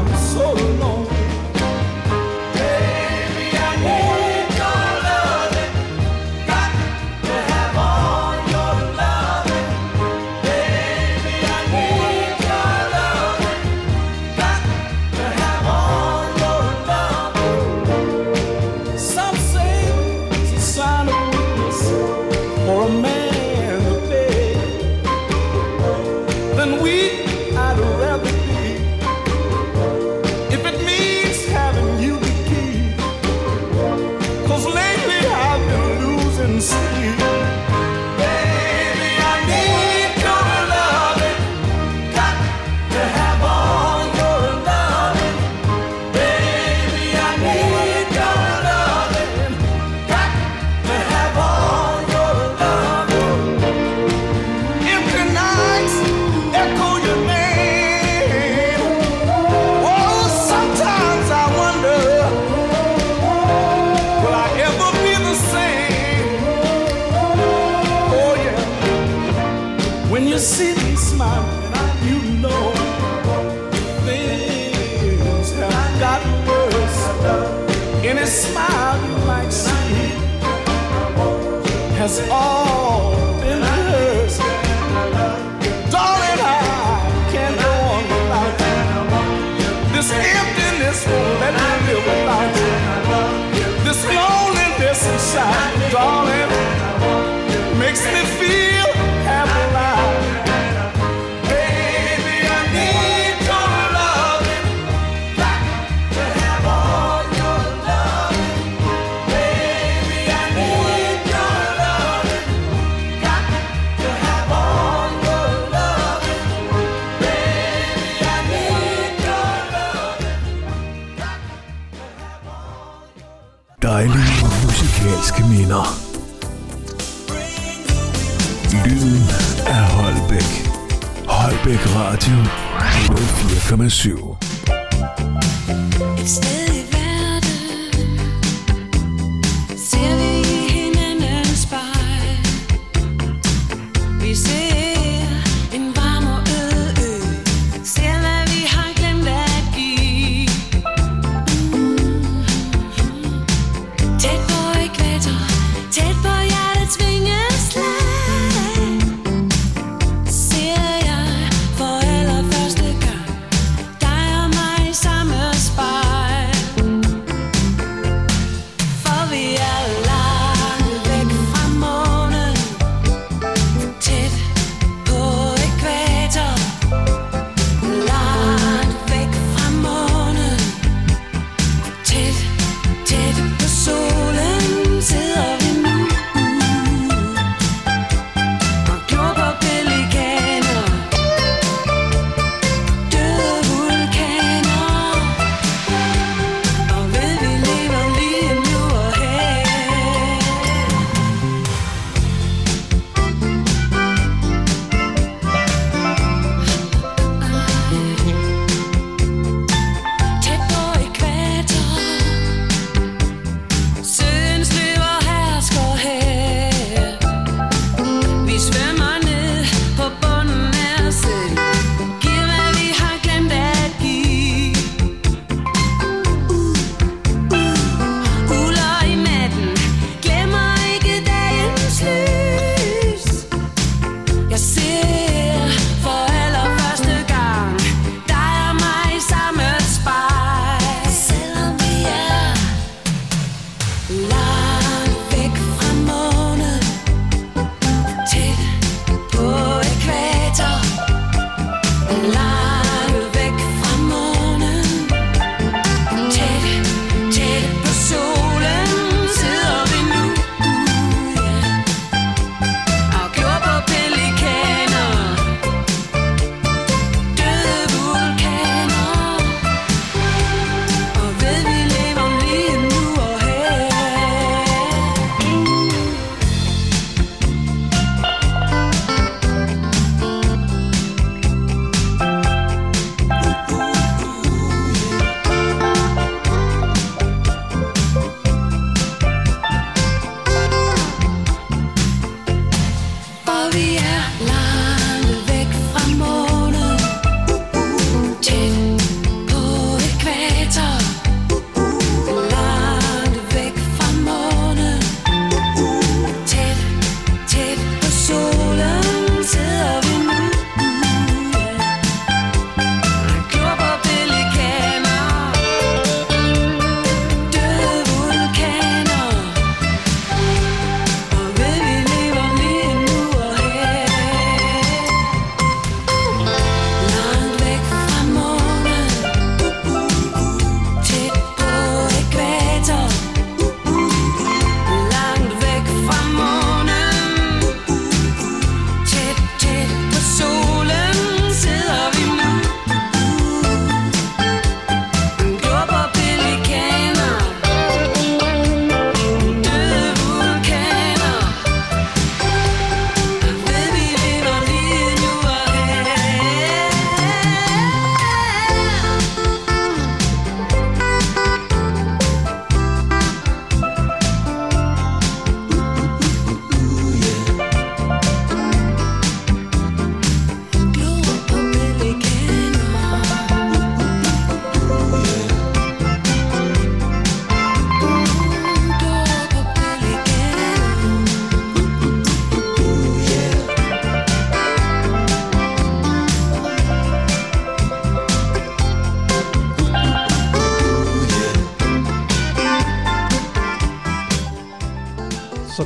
chama-se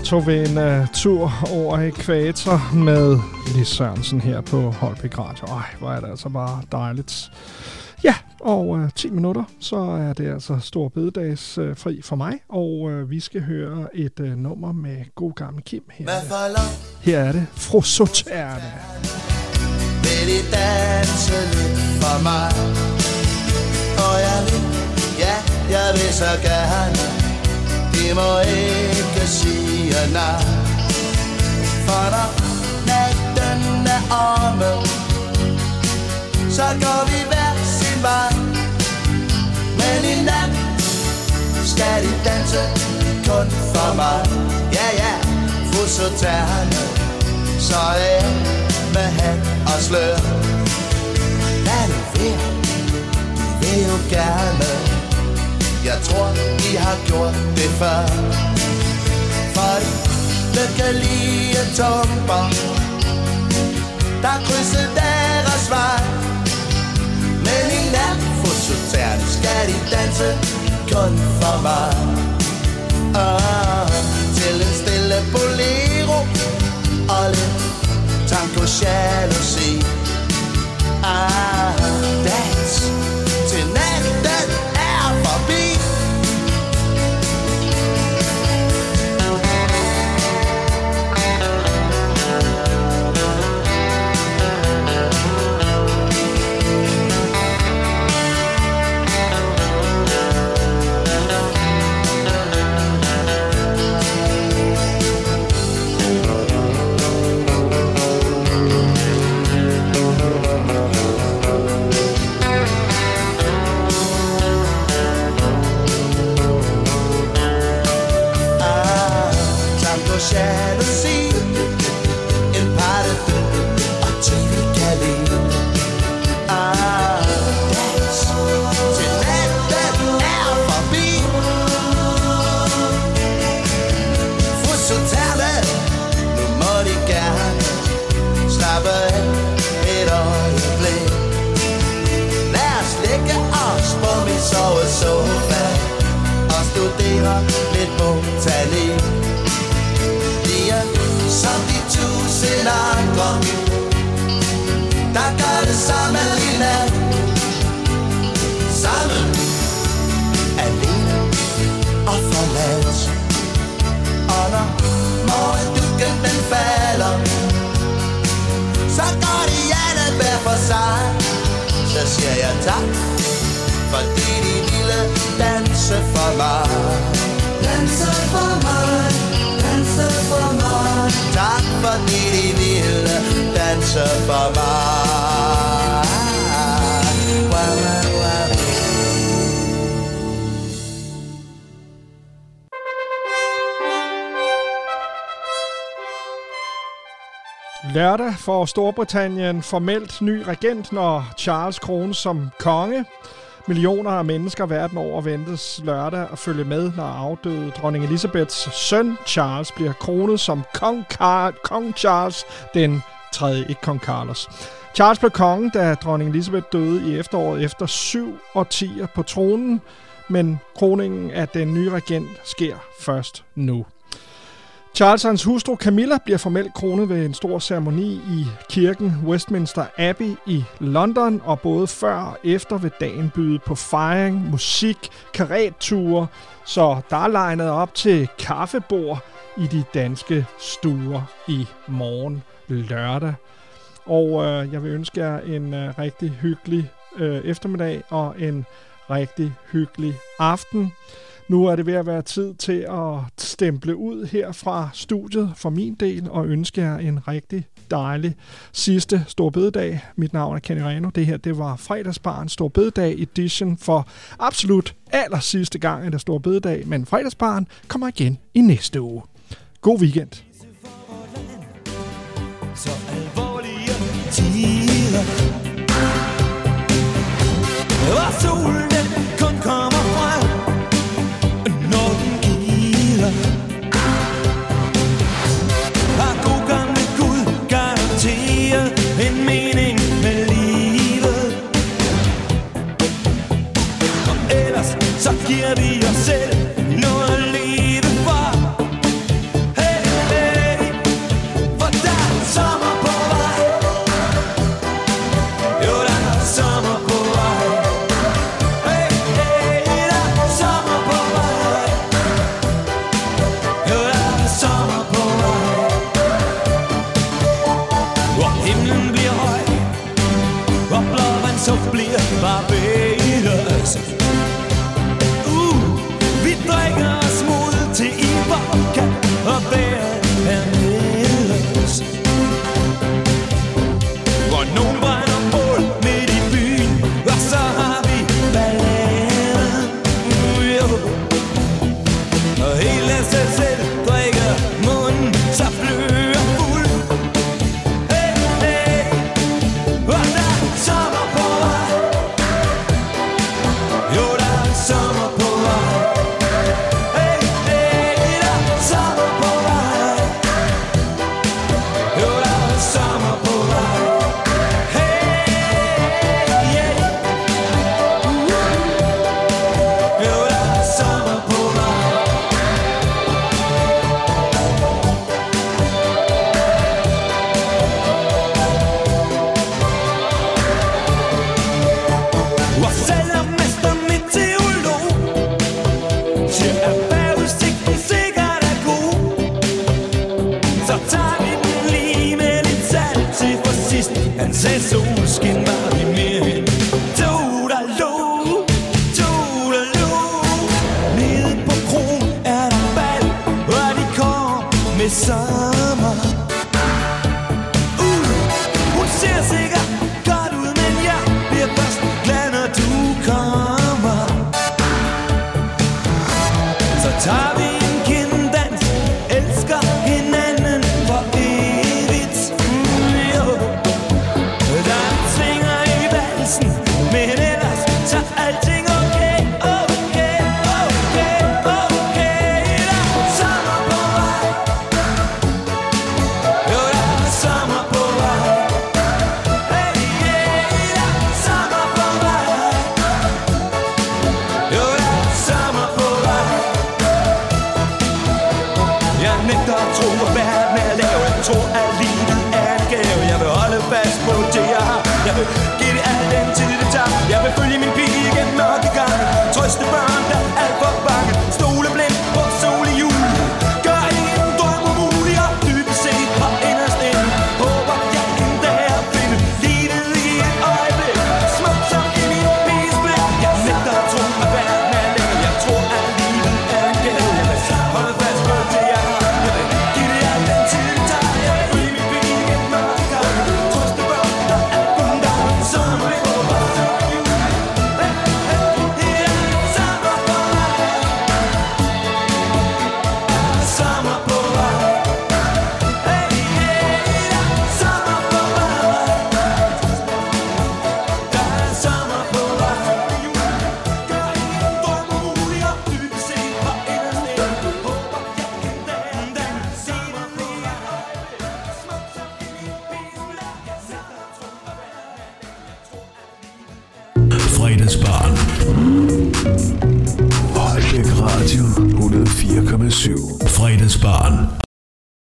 tog vi en uh, tur over ekvator med Lis Sørensen her på Holbæk Radio. Ej, hvor er det altså bare dejligt. Ja, og uh, 10 minutter, så er det altså stor bededags uh, fri for mig, og uh, vi skal høre et uh, nummer med god gammel Kim her. Her er det Fru Soterne. Vil I danse lidt for mig? Og jeg vil, ja, jeg vil så gerne De må ikke sige nej For når natten er omme Så går vi hver sin vej. Men i nat skal de danse kun for mig. Ja, ja, fusoterne Så er med hat og slør. Hvad er det ved? de vil jo gerne. Jeg tror, de har gjort det før alle kan lide tomber Der krydser deres vej. Men i nat fototern skal de danse kun for mig. Ah, Til en stille bolero Og lidt tango jalousi. Storbritannien formelt ny regent, når Charles krones som konge. Millioner af mennesker verden over ventes lørdag at følge med, når afdøde dronning Elizabeths søn Charles bliver kronet som kong, Car- kong Charles den 3. ikke kong Carlos. Charles blev konge, da dronning Elizabeth døde i efteråret efter syv årtier på tronen, men kroningen af den nye regent sker først nu. Charles og hans hustru Camilla bliver formelt kronet ved en stor ceremoni i kirken Westminster Abbey i London, og både før og efter vil dagen byde på fejring, musik, karetture, så der er legnet op til kaffebord i de danske stuer i morgen lørdag. Og øh, jeg vil ønske jer en øh, rigtig hyggelig øh, eftermiddag og en rigtig hyggelig aften. Nu er det ved at være tid til at stemple ud her fra studiet for min del og ønske jer en rigtig dejlig sidste Storbededag. Mit navn er Kenny Reno. Det her det var fredagsbarn Storbededag edition for absolut aller sidste gang af store Storbededag. Men fredagsbarn kommer igen i næste uge. God weekend. Så alvorlige tider Og solen